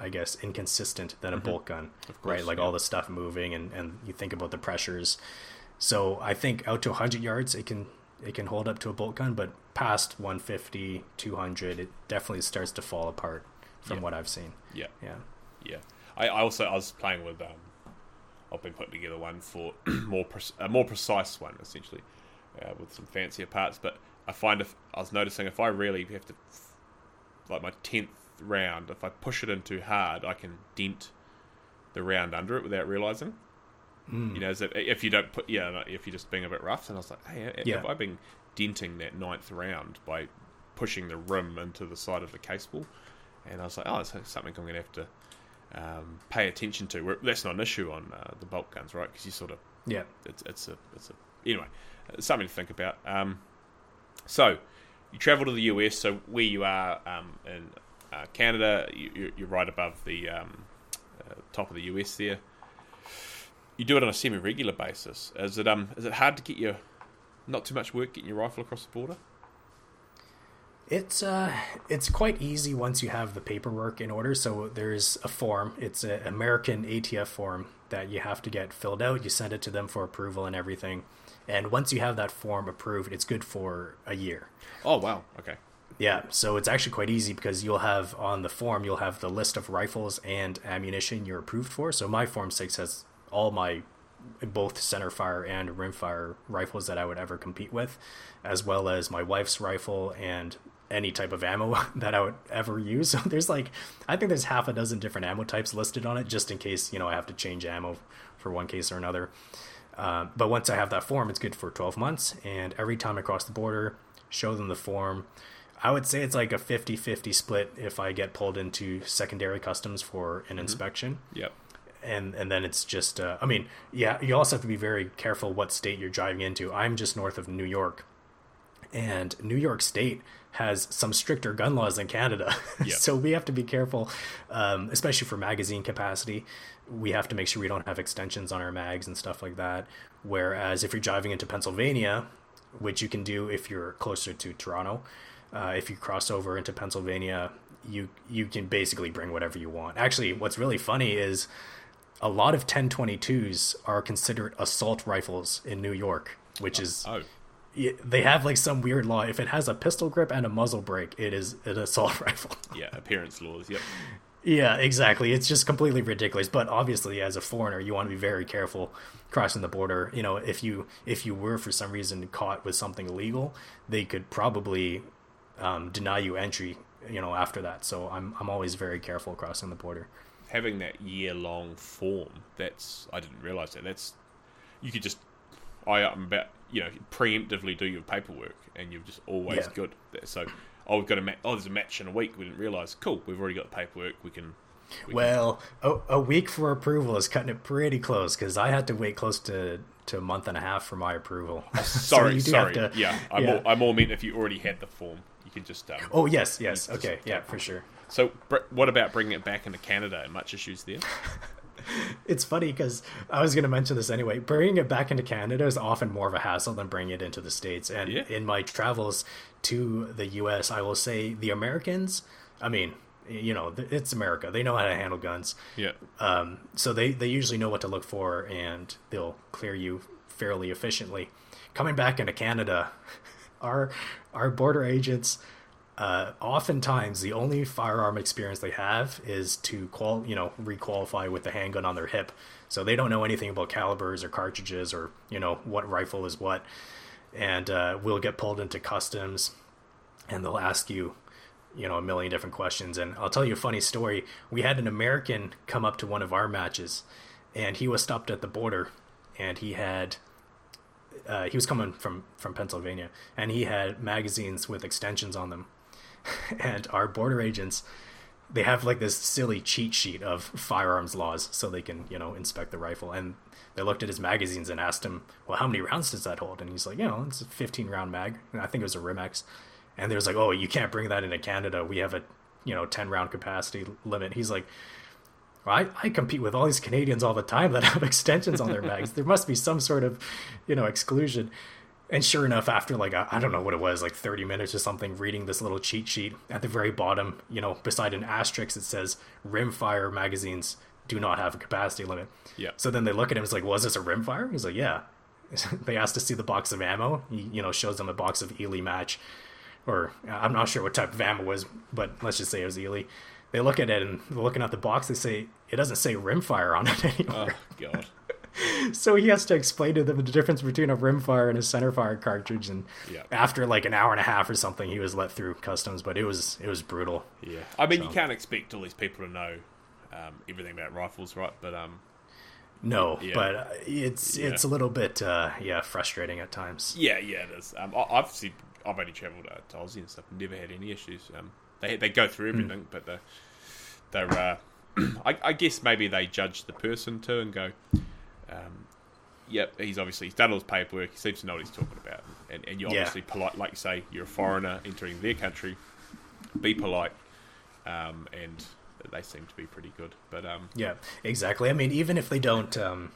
I guess inconsistent than a mm-hmm. bolt gun, course, right? Like yeah. all the stuff moving, and and you think about the pressures so I think out to 100 yards, it can it can hold up to a bolt gun, but past 150, 200, it definitely starts to fall apart from yeah. what I've seen. Yeah, yeah, yeah. I, I also I was playing with um, I've been putting together one for more pre- a more precise one essentially uh, with some fancier parts, but I find if I was noticing if I really have to like my tenth round, if I push it in too hard, I can dent the round under it without realizing. Mm. You know, is it, if you don't put, yeah, if you're just being a bit rough, and I was like, hey, yeah. have I been denting that ninth round by pushing the rim into the side of the case ball? And I was like, oh, that's something I'm going to have to um, pay attention to. That's not an issue on uh, the bolt guns, right? Because you sort of, yeah, it's it's a it's a anyway, it's something to think about. Um, so you travel to the US. So where you are um, in uh, Canada, you, are right above the um, uh, top of the US there you do it on a semi-regular basis. Is it um is it hard to get your not too much work getting your rifle across the border? It's uh, it's quite easy once you have the paperwork in order. So there's a form. It's an American ATF form that you have to get filled out. You send it to them for approval and everything. And once you have that form approved, it's good for a year. Oh wow! Okay. Yeah, so it's actually quite easy because you'll have on the form you'll have the list of rifles and ammunition you're approved for. So my form six has all my both center fire and rimfire rifles that I would ever compete with, as well as my wife's rifle and any type of ammo that I would ever use. So there's like, I think there's half a dozen different ammo types listed on it, just in case you know I have to change ammo for one case or another. Uh, but once I have that form, it's good for 12 months, and every time I cross the border, show them the form. I would say it's like a 50 50 split if I get pulled into secondary customs for an mm-hmm. inspection. Yep and and then it's just uh, I mean yeah you also have to be very careful what state you're driving into. I'm just north of New York, and New York State has some stricter gun laws than Canada, yep. so we have to be careful, um, especially for magazine capacity. We have to make sure we don't have extensions on our mags and stuff like that. Whereas if you're driving into Pennsylvania, which you can do if you're closer to Toronto, uh, if you cross over into Pennsylvania, you you can basically bring whatever you want. Actually, what's really funny is a lot of 1022s are considered assault rifles in New York, which is oh. They have like some weird law. If it has a pistol grip and a muzzle brake, it is an assault rifle. yeah, appearance laws. Yep. Yeah, exactly. It's just completely ridiculous. But obviously, as a foreigner, you want to be very careful crossing the border. You know, if you if you were for some reason caught with something illegal, they could probably um, deny you entry you know, after that. So I'm I'm always very careful crossing the border. Having that year long form, that's I didn't realize that. That's you could just I am about you know preemptively do your paperwork, and you're just always Yeah. good. So oh, we've got a ma- oh, there's a match in a week. We didn't realize. Cool, we've already got the paperwork. We can. We can Well, a, a week for approval is cutting it pretty close because I had to wait close to, to a month and a half for my approval. Sorry, have sorry. to- yeah, I yeah. more I more meant if you already had the form, you could just. Um, Oh yes, yes. Okay, yeah, for sure. So, br- what about bringing it back into Canada? Much issues there? It's funny because I was going to mention this anyway. Bringing it back into Canada is often more of a hassle than bringing it into the states. And Yeah. in my travels to the U.S., I will say the Americans. I mean, you know, it's America. They know how to handle guns. Yeah, Um, so they, they usually know what to look for and they'll clear you fairly efficiently. Coming back into Canada, our our border agents uh, oftentimes the only firearm experience they have is to qual you know requalify with the handgun on their hip. So they don't know anything about calibers or cartridges or you know what rifle is what, and uh, we'll get pulled into customs, and they'll ask you you know a million different questions. And i'll tell you a funny story. We had an american come up to one of our matches and he was stopped at the border and he had uh, he was coming from from pennsylvania and he had magazines with extensions on them and our border agents they have like this silly cheat sheet of firearms laws so they can you know inspect the rifle. And they looked at his magazines and asked him well how many rounds does that hold? And he's like you know it's a 15 round mag. And i think it was a rimex and there's like oh you can't bring that into canada. We have a you know 10 round capacity limit. He's like I, I compete with all these Canadians all the time that have extensions on their bags. There must be some sort of, you know, exclusion. And sure enough, after like I I don't know what it was, like 30 minutes or something, reading this little cheat sheet at the very bottom, you know, beside an asterisk, it says rimfire magazines do not have a capacity limit. Yeah. So then they look at him. It's like, was this a rimfire? He's like, yeah. they asked to see the box of ammo. He, you know, shows them a box of Eley match, or uh, I'm not sure what type of ammo it was, but let's just say it was Eley. They look at it and looking at the box. They say it doesn't say rimfire on it anymore. oh god, So he has to explain to them the difference between a rimfire and a centerfire cartridge. And Yeah. after like an hour and a half or something, he was let through customs. But it was it was brutal. yeah. I mean, you can't expect all these people to know um, everything about rifles, right? But um, No, Yeah. but uh, it's Yeah. it's a little bit uh, yeah frustrating at times. yeah, yeah, it is. Um, I, I've seen, I've only travelled uh, to Aussie and stuff, never had any issues. Um, they they go through Hmm. everything, but they're, they're uh, I, I guess maybe they judge the person too and go, yep, he's obviously he's done all his paperwork. He seems to know what he's talking about, and, and you're Yeah. obviously polite, like you say, you're a foreigner entering their country. Be polite, um, and they seem to be pretty good. But um, Yeah, exactly. I mean, even if they don't, um,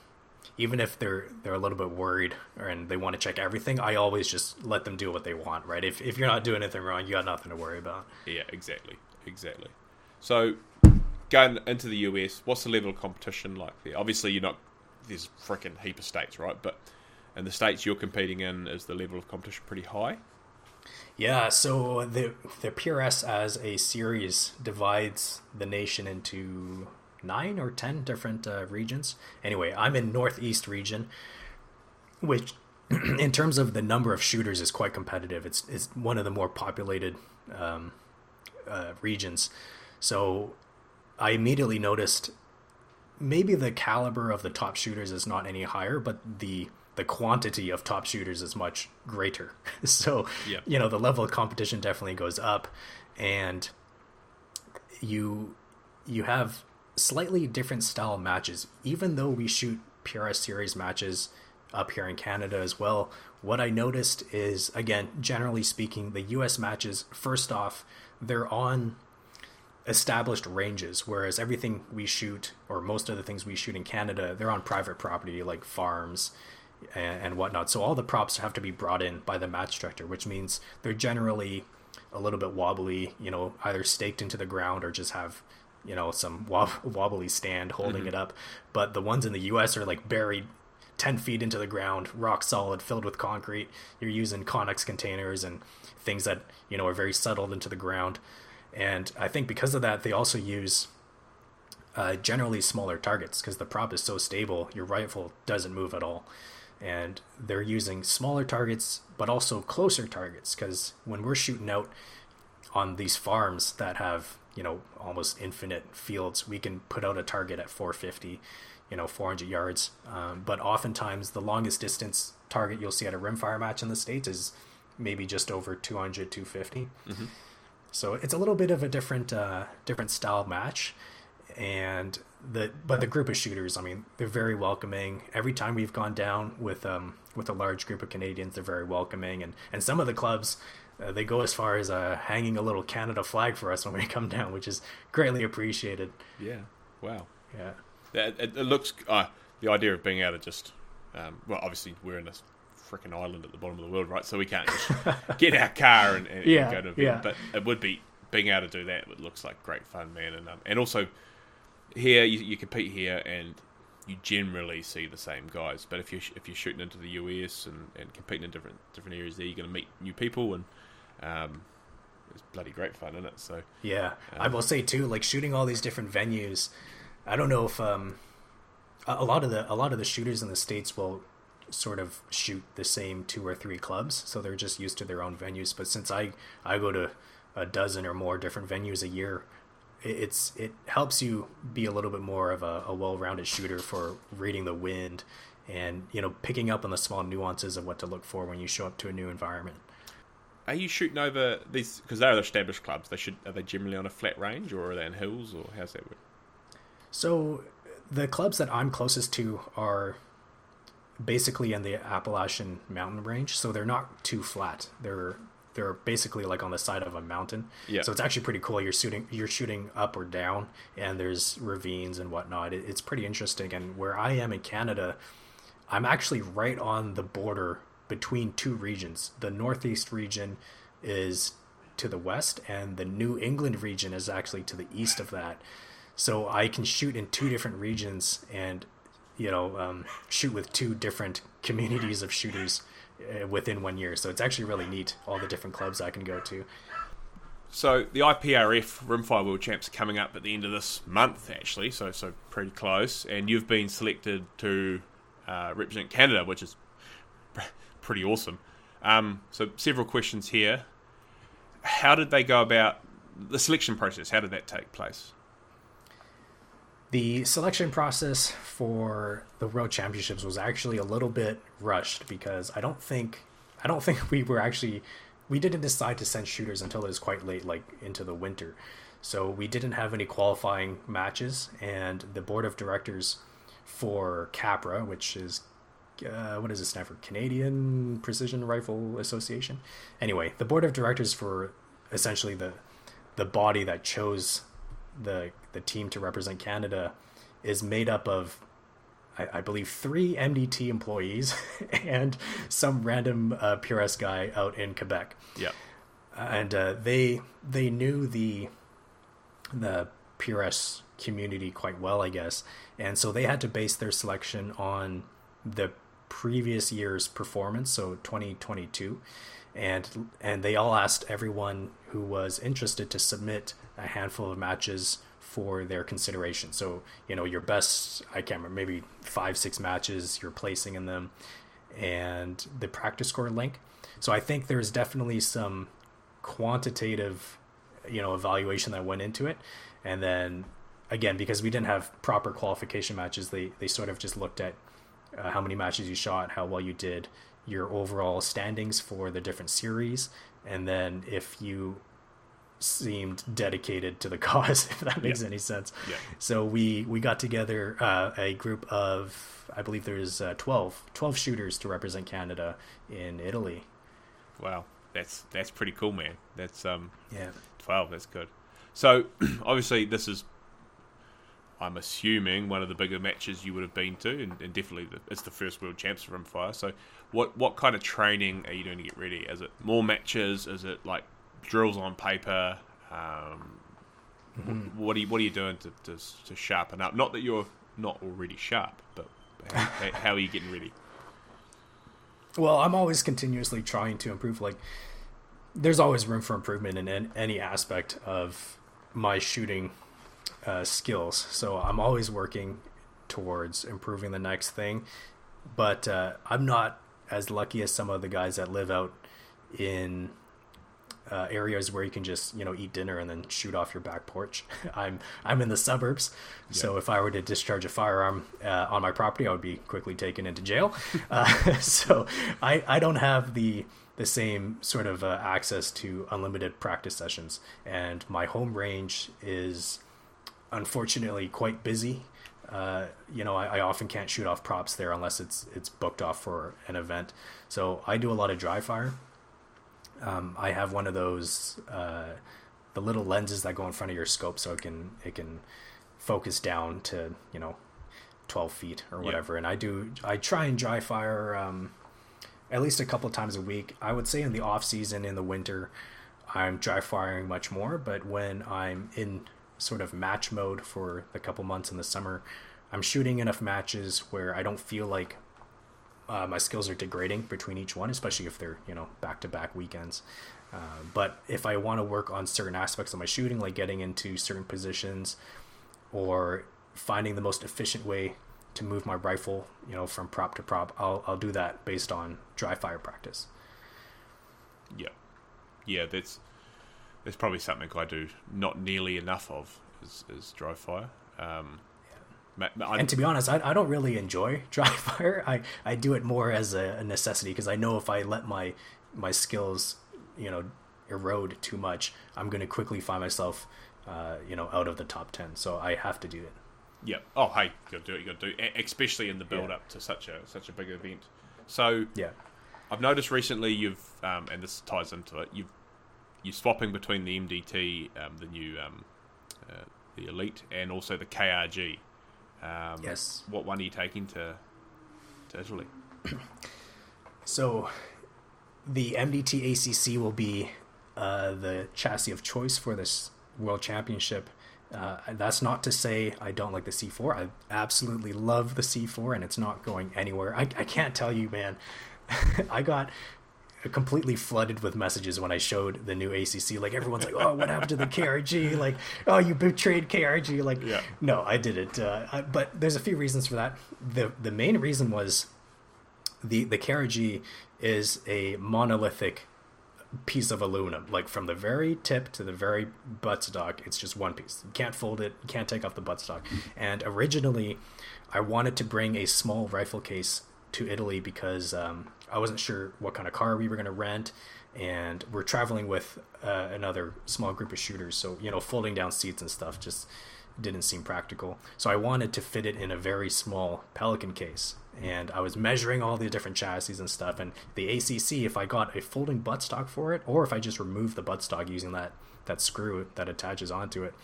even if they're they're a little bit worried or, and they want to check everything, I always just let them do what they want. Right? If if you're not doing anything wrong, you got nothing to worry about. Yeah, exactly, exactly. So, going into the US, what's the level of competition like there? Obviously, you're not. There's freaking heap of states, right? But and the states you're competing in, is the level of competition pretty high? Yeah, so the the PRS as a series divides the nation into nine or ten different uh, regions. Anyway, I'm in Northeast region, which, in terms of the number of shooters, is quite competitive. It's it's one of the more populated um, uh, regions. So, I immediately noticed maybe the caliber of the top shooters is not any higher, but the the quantity of top shooters is much greater. so, Yeah. you know, the level of competition definitely goes up, and you you have slightly different style matches. Even though we shoot PRS series matches up here in Canada as well, what I noticed is again, generally speaking, the US matches, first off, they're on established ranges, whereas everything we shoot, or most of the things we shoot in Canada, they're on private property like farms and, and whatnot. So all the props have to be brought in by the match director, which means they're generally a little bit wobbly, you know, either staked into the ground or just have, you know, some wob- wobbly stand holding mm-hmm. it up. But the ones in the US are like buried 10 feet into the ground, rock solid, filled with concrete. You're using Connex containers and things that, you know, are very settled into the ground. And I think because of that, they also use uh, generally smaller targets because the prop is so stable, your rifle doesn't move at all. And they're using smaller targets, but also closer targets because when we're shooting out on these farms that have you know almost infinite fields, we can put out a target at 450, you know 400 yards. Um, but oftentimes the longest distance target you'll see at a rimfire match in the states is maybe just over 200 250. Mm-hmm. So it's a little bit of a different uh, different style match, and the but the group of shooters, I mean, they're very welcoming. Every time we've gone down with um with a large group of Canadians, they're very welcoming, and and some of the clubs. Uh, they go as far as uh, hanging a little Canada flag for us when we come down, which is greatly appreciated. Yeah. Wow. Yeah. It, it, looks uh, the idea of being able to just um, well, obviously we're in a freaking island at the bottom of the world, right? So we can't just get our car and, and, yeah, go to yeah. But it would be being able to do that. It looks like great fun, man. And um, and also here you, you compete here and you generally see the same guys. But if you if you're shooting into the US and, and competing in different different areas, there you're going to meet new people and um, it's bloody great fun, isn't it? So yeah, um, I will say too, like shooting all these different venues. I don't know if um, a lot of the a lot of the shooters in the states will sort of shoot the same two or three clubs, so they're just used to their own venues. But since I I go to a dozen or more different venues a year, it's it helps you be a little bit more of a, a well-rounded shooter for reading the wind and you know picking up on the small nuances of what to look for when you show up to a new environment. Are you shooting over these because they're established clubs? They should are they generally on a flat range or are they in hills or how's that work? So the clubs that I'm closest to are basically in the Appalachian mountain range, so they're not too flat. They're they're basically like on the side of a mountain. Yeah. So it's actually pretty cool. You're shooting you're shooting up or down, and there's ravines and whatnot. It, it's pretty interesting. And where I am in Canada, I'm actually right on the border between two regions. The northeast region is to the west, and the New England region is actually to the east of that. So I can shoot in two different regions and you know um, shoot with two different communities of shooters uh, within one year. So it's actually really neat. All the different clubs I can go to. So the IPRF Rimfire World Champs are coming up at the end of this month, actually. So so pretty close, and you've been selected to uh, represent Canada, which is pretty awesome. Um, so several questions here. How did they go about the selection process? How did that take place? The selection process for the World Championships was actually a little bit rushed because I don't think I don't think we were actually we didn't decide to send shooters until it was quite late, like into the winter. So we didn't have any qualifying matches, and the board of directors for CAPRA, which is uh, what does it stand for? Canadian Precision Rifle Association. Anyway, the board of directors for essentially the the body that chose the the team to represent Canada is made up of I, I believe three MDT employees and some random uh, PRS guy out in Quebec. Yeah, and uh, they they knew the the PRS community quite well, I guess, and so they had to base their selection on the previous year's performance, so 2022, and and they all asked everyone who was interested to submit a handful of matches for their consideration. So, you know, your best, I can't remember, maybe five, six matches you're placing in them and the practice score link. So I think there's definitely some quantitative, you know, evaluation that went into it. And then again, because we didn't have proper qualification matches, they, they sort of just looked at uh, how many matches you shot, how well you did, your overall standings for the different series, and then if you seemed dedicated to the cause, if that makes Yeah. any sense. Yeah. So we we got together uh, a group of I believe there's uh, 12, 12 shooters to represent Canada in Italy. wow, that's that's pretty cool, man. That's um Yeah. twelve. That's good. So obviously this is. I'm assuming one of the bigger matches you would have been to, and, and definitely the, it's the first World Champs Rimfire. So, what what kind of training are you doing to get ready? Is it more matches? Is it like drills on paper? Um, wh- What are you What are you doing to, to to sharpen up? Not that you're not already sharp, but how, how are you getting ready? Well, I'm always continuously trying to improve. Like, there's always room for improvement in an- any aspect of my shooting uh, skills. So I'm always working towards improving the next thing. But uh, I'm not as lucky as some of the guys that live out in uh, areas where you can just you know eat dinner and then shoot off your back porch. I'm I'm in the suburbs, yeah. so if I were to discharge a firearm uh, on my property, I would be quickly taken into jail. Uh, so I I don't have the the same sort of uh, access to unlimited practice sessions, and my home range is unfortunately quite busy. Uh, you know, I, I, often can't shoot off props there unless it's it's booked off for an event. So I do a lot of dry fire, um, I have one of those uh, the little lenses that go in front of your scope, so it can it can focus down to you know twelve feet or whatever. Yeah. And I do I try and dry fire um, at least a couple times a week. I would say in the off season in the winter, I'm dry firing much more. But when I'm in sort of match mode for the couple months in the summer, I'm shooting enough matches where I don't feel like uh, my skills are degrading between each one, especially if they're you know back to back weekends. Uh, but if I want to work on certain aspects of my shooting, like getting into certain positions or finding the most efficient way to move my rifle, you know, from prop to prop, I'll I'll do that based on dry fire practice. Yeah, yeah, that's that's probably something I do not nearly enough of is, is dry fire. Um, and to be honest, I, I don't really enjoy dry fire. I, I do it more as a, a necessity because I know if I let my my skills, you know, erode too much, I'm going to quickly find myself, uh, you know, out of the top ten. So I have to do it. Yeah. Oh, hey, you got to do it. You got to do it, especially in the build yeah. up to such a such a big event. So yeah, I've noticed recently you've um, and this ties into it. You've you're swapping between the MDT, um, the new um, uh, the Elite, and also the KRG. Um, yes. What one are you taking to to Italy? so, the MDT ACC will be uh, the chassis of choice for this World Championship. Uh, that's not to say I don't like the C4. I absolutely love the C4, and it's not going anywhere. I, I can't tell you, man. I got completely flooded with messages when I showed the new ACC. Like everyone's like, "Oh, what happened to the KRG?" Like, "Oh, you betrayed KRG." Like, yeah. no, I didn't. Uh, I, but there's a few reasons for that. the The main reason was the the KRG is a monolithic piece of aluminum. Like from the very tip to the very buttstock, it's just one piece. You can't fold it. You can't take off the buttstock. And originally, I wanted to bring a small rifle case to Italy because um, I wasn't sure what kind of car we were going to rent, and we're traveling with uh, another small group of shooters. So you know, folding down seats and stuff just didn't seem practical. So I wanted to fit it in a very small Pelican case, and I was measuring all the different chassis and stuff. And the ACC, if I got a folding buttstock for it, or if I just removed the buttstock using that that screw that attaches onto it,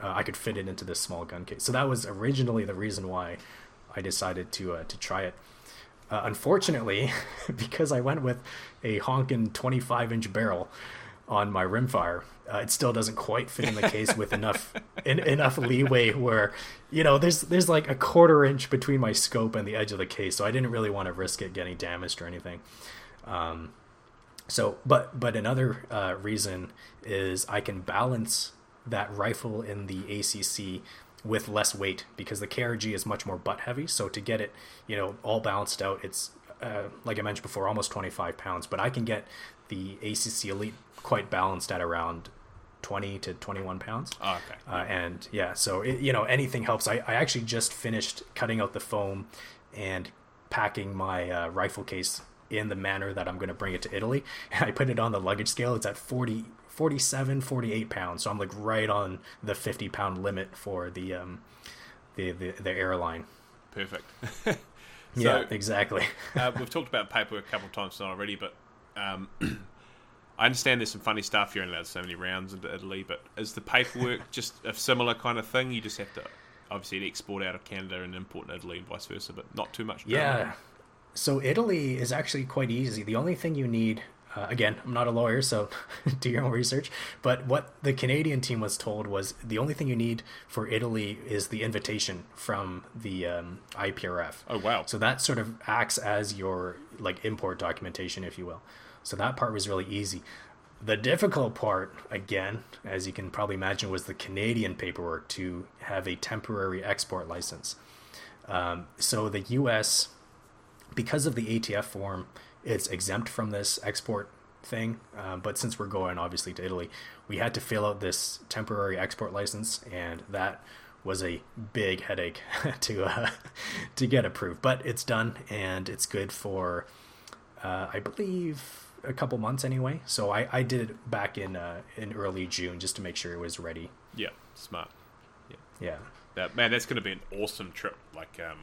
uh, I could fit it into this small gun case. So that was originally the reason why I decided to uh, to try it. Uh, unfortunately, because I went with a honkin' 25 inch barrel on my rimfire, uh, it still doesn't quite fit in the case with enough in, enough leeway where you know there's there's like a quarter inch between my scope and the edge of the case, so I didn't really want to risk it getting damaged or anything. Um, so, but but another uh, reason is I can balance that rifle in the ACC with less weight because the KRG is much more butt heavy. So to get it, you know, all balanced out, it's uh, like I mentioned before, almost 25 pounds. But I can get the ACC Elite quite balanced at around 20 to 21 pounds. Oh, okay. Uh, and yeah, so it, you know, anything helps. I, I actually just finished cutting out the foam and packing my uh, rifle case in the manner that I'm going to bring it to Italy. I put it on the luggage scale. It's at 40 47, 48 pounds. So I'm like right on the 50 pound limit for the um, the, the, the airline. Perfect. so, yeah, exactly. uh, we've talked about paperwork a couple of times already, but um, I understand there's some funny stuff. You're allowed so many rounds into Italy, but is the paperwork just a similar kind of thing? You just have to obviously export out of Canada and import in Italy and vice versa, but not too much. Yeah. So Italy is actually quite easy. The only thing you need uh, again, I'm not a lawyer, so do your own research. But what the Canadian team was told was the only thing you need for Italy is the invitation from the um, IPRF. Oh wow! So that sort of acts as your like import documentation, if you will. So that part was really easy. The difficult part, again, as you can probably imagine, was the Canadian paperwork to have a temporary export license. Um, so the U.S., because of the ATF form, it's exempt from this export thing. Um, but since we're going obviously to Italy, we had to fill out this temporary export license, and that was a big headache to uh, to get approved. But it's done, and it's good for uh, I believe a couple months anyway. So I, I did it back in uh, in early June just to make sure it was ready. Yeah, smart. Yeah, yeah. That man, that's going to be an awesome trip. Like, um,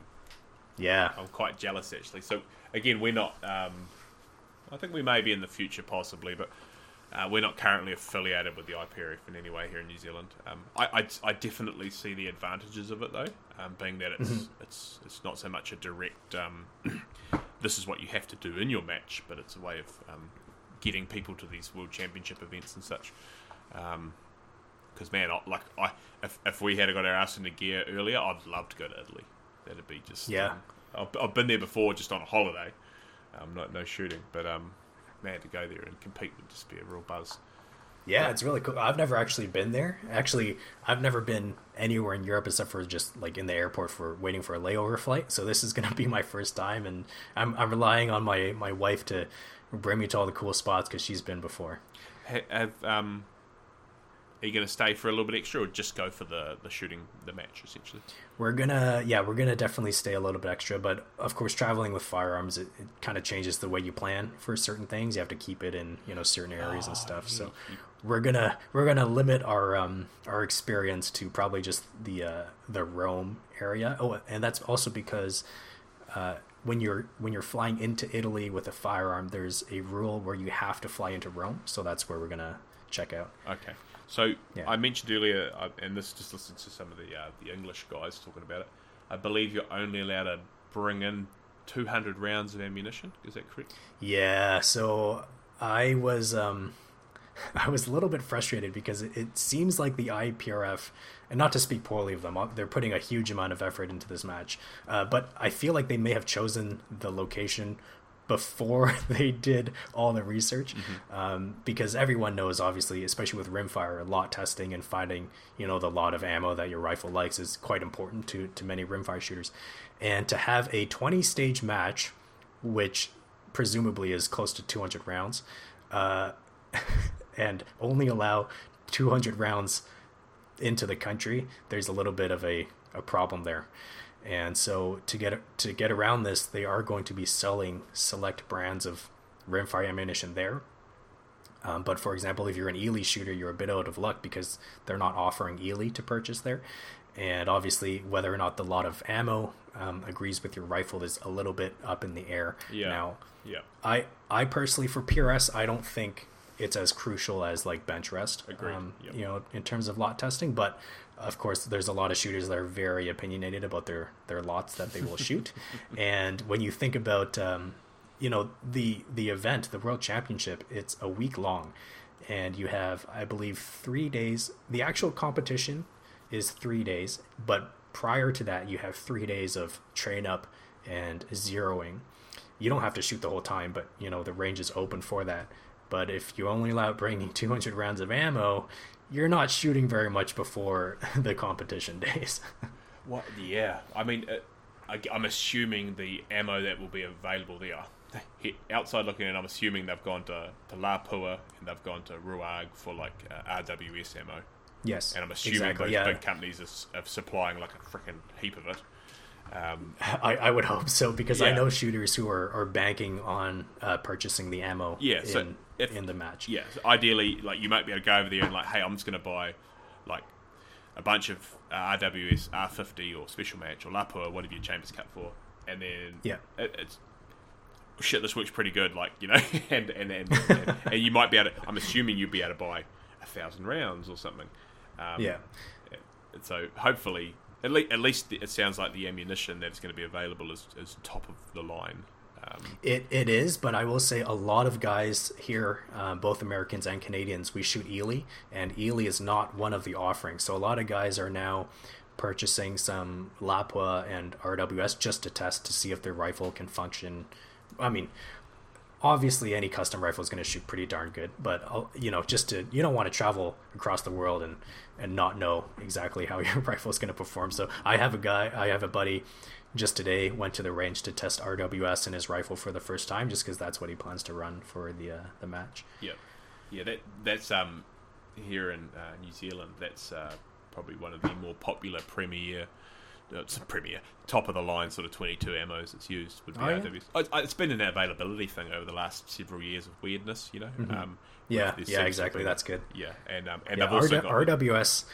yeah, I'm quite jealous actually. So again, we're not. Um, I think we may be in the future possibly, but uh, we're not currently affiliated with the IPRF in any way here in New Zealand. Um, I, I, I, definitely see the advantages of it though, um, being that it's mm-hmm. it's it's not so much a direct. Um, this is what you have to do in your match, but it's a way of um, getting people to these World Championship events and such. Because um, man, I, like I, if, if we had got our ass in into gear earlier, I'd love to go to Italy. That'd be just yeah. I've, I've been there before, just on a holiday. Um, not no shooting, but um, man, to go there and compete would just be a real buzz. Yeah, it's really cool. I've never actually been there. Actually, I've never been anywhere in Europe except for just like in the airport for waiting for a layover flight. So this is going to be my first time, and I'm I'm relying on my my wife to bring me to all the cool spots because she's been before. Have um, are you going to stay for a little bit extra, or just go for the the shooting the match essentially? We're gonna yeah, we're gonna definitely stay a little bit extra, but of course, traveling with firearms it, it kind of changes the way you plan for certain things. You have to keep it in you know certain areas oh, and stuff. So we're gonna we're gonna limit our um our experience to probably just the uh, the Rome area. Oh, and that's also because. Uh, when you're when you're flying into Italy with a firearm, there's a rule where you have to fly into Rome, so that's where we're gonna check out. Okay. So yeah. I mentioned earlier, and this just listens to some of the uh, the English guys talking about it. I believe you're only allowed to bring in 200 rounds of ammunition. Is that correct? Yeah. So I was um, I was a little bit frustrated because it, it seems like the IPRF, and not to speak poorly of them, uh, they're putting a huge amount of effort into this match. Uh, but I feel like they may have chosen the location before they did all the research mm-hmm. um, because everyone knows obviously especially with rimfire a lot testing and finding you know the lot of ammo that your rifle likes is quite important to to many rimfire shooters and to have a 20 stage match which presumably is close to 200 rounds uh, and only allow 200 rounds into the country there's a little bit of a, a problem there and so to get to get around this, they are going to be selling select brands of rimfire ammunition there. Um, but for example, if you're an Eley shooter, you're a bit out of luck because they're not offering Eley to purchase there. And obviously, whether or not the lot of ammo um, agrees with your rifle is a little bit up in the air. Yeah. Now, yeah. I I personally for PRS, I don't think it's as crucial as like bench rest. Agreed. Um, yep. You know, in terms of lot testing, but of course, there's a lot of shooters that are very opinionated about their their lots that they will shoot. and when you think about, um, you know, the the event, the World Championship, it's a week long, and you have, I believe, three days. The actual competition is three days, but prior to that, you have three days of train up and zeroing. You don't have to shoot the whole time, but you know the range is open for that. But if you only allow bringing 200 rounds of ammo, you're not shooting very much before the competition days. what? Yeah, I mean, uh, I, am assuming the ammo that will be available there. Outside looking in, I'm assuming they've gone to, to Lapua and they've gone to RUAG for like uh, RWS ammo. Yes, and I'm assuming exactly, those yeah. big companies are, are supplying like a freaking heap of it. Um, I, I, would hope so because yeah. I know shooters who are, are banking on uh, purchasing the ammo. Yeah, in, so if, in the match. Yeah, so ideally, like you might be able to go over there and like, hey, I'm just going to buy like a bunch of uh, RWS R50 or Special Match or Lapua, or whatever your Chambers cut for, and then yeah, it, it's shit. This works pretty good, like you know, and and and, and, and you might be able to. I'm assuming you'd be able to buy a thousand rounds or something. Um, yeah. So hopefully at, le- at least it sounds like the ammunition that's going to be available is, is top of the line. Um, it it is, but I will say a lot of guys here, uh, both Americans and Canadians, we shoot Eley, and Eley is not one of the offerings. So a lot of guys are now purchasing some Lapua and RWS just to test to see if their rifle can function. I mean, obviously any custom rifle is going to shoot pretty darn good but uh, you know just to you don't want to travel across the world and and not know exactly how your rifle is going to perform so i have a guy i have a buddy just today went to the range to test RWS and his rifle for the first time, just because that's what he plans to run for the uh, the match. Yeah, yeah. That that's um here in uh, New Zealand. That's uh, probably one of the more popular premier. Uh, It's a premier top of the line sort of 22 ammos that's used would be Oh, yeah? RWS. It's- been an availability thing over the last several years of weirdness, you know. Um, Mm-hmm. Yeah, yeah, exactly. That's good. Yeah, and um, and Yeah, they've also RW- got RWS.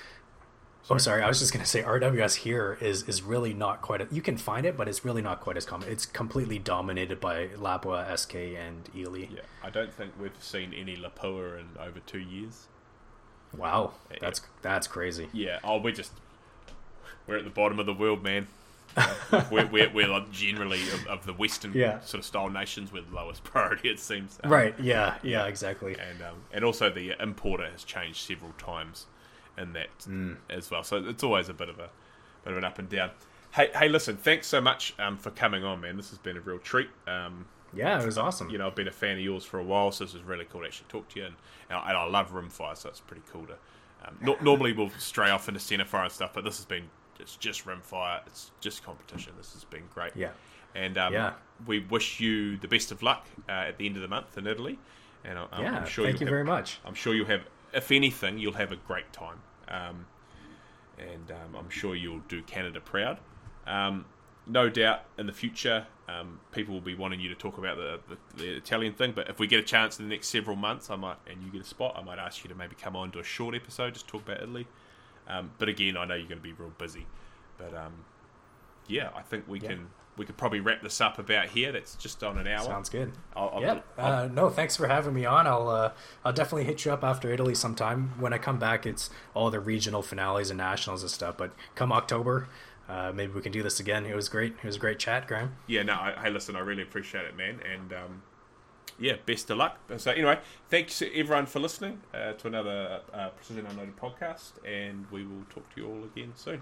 Oh, sorry. I was just gonna say RWS here is is really not quite. A, you can find it, but it's really not quite as common. It's completely dominated by Lapua, SK, and Eley. Yeah, I don't think we've seen any Lapua in over two years. Wow, Yeah. that's that's crazy. Yeah, oh, we're just we're at the bottom of the world, man. We're, we're, we're like generally of, of the Western Yeah. sort of style nations, we're lowest priority, it seems. Um, Right? Yeah. Yeah. Exactly. and um, and also the importer has changed several times in that Mm. as well. So it's always a bit of a bit of an up and down. Hey, hey, listen, thanks so much um, for coming on, man. This has been a real treat. Um, Yeah, it was awesome. you know, I've been a fan of yours for a while, so this is really cool to actually talk to you. And, and, I, and I love Rimfire, so it's pretty cool to. Um, no, normally we'll stray off into Centerfire and stuff, but this has been it's just Rimfire. It's just competition. This has been great. Yeah. And um, Yeah. we wish you the best of luck uh, at the end of the month in Italy. And I, I'm, yeah. Sure thank you you'll have, very much. I'm sure you'll have, if anything, you'll have a great time. Um, and um, I'm sure you'll do Canada proud. Um, no doubt in the future, um, people will be wanting you to talk about the, the, the Italian thing. But if we get a chance in the next several months, I might, and you get a spot, I might ask you to maybe come on to a short episode, just talk about Italy. Um, but again, I know you're going to be real busy. But um, yeah, I think we Yeah. can we could probably wrap this up about here. That's just on an hour. Sounds good. I'll, I'll, Yeah. I'll- Uh, no, thanks for having me on. I'll uh, I'll definitely hit you up after Italy sometime. When I come back, it's all the regional finales and nationals and stuff. But come October, uh, maybe we can do this again. It was great. It was a great chat, Graham. yeah, no, I, hey, listen, I really appreciate it, man, and um, yeah, best of luck. So anyway, thanks everyone for listening uh, to another uh, Precision Unloaded podcast, and we will talk to you all again soon.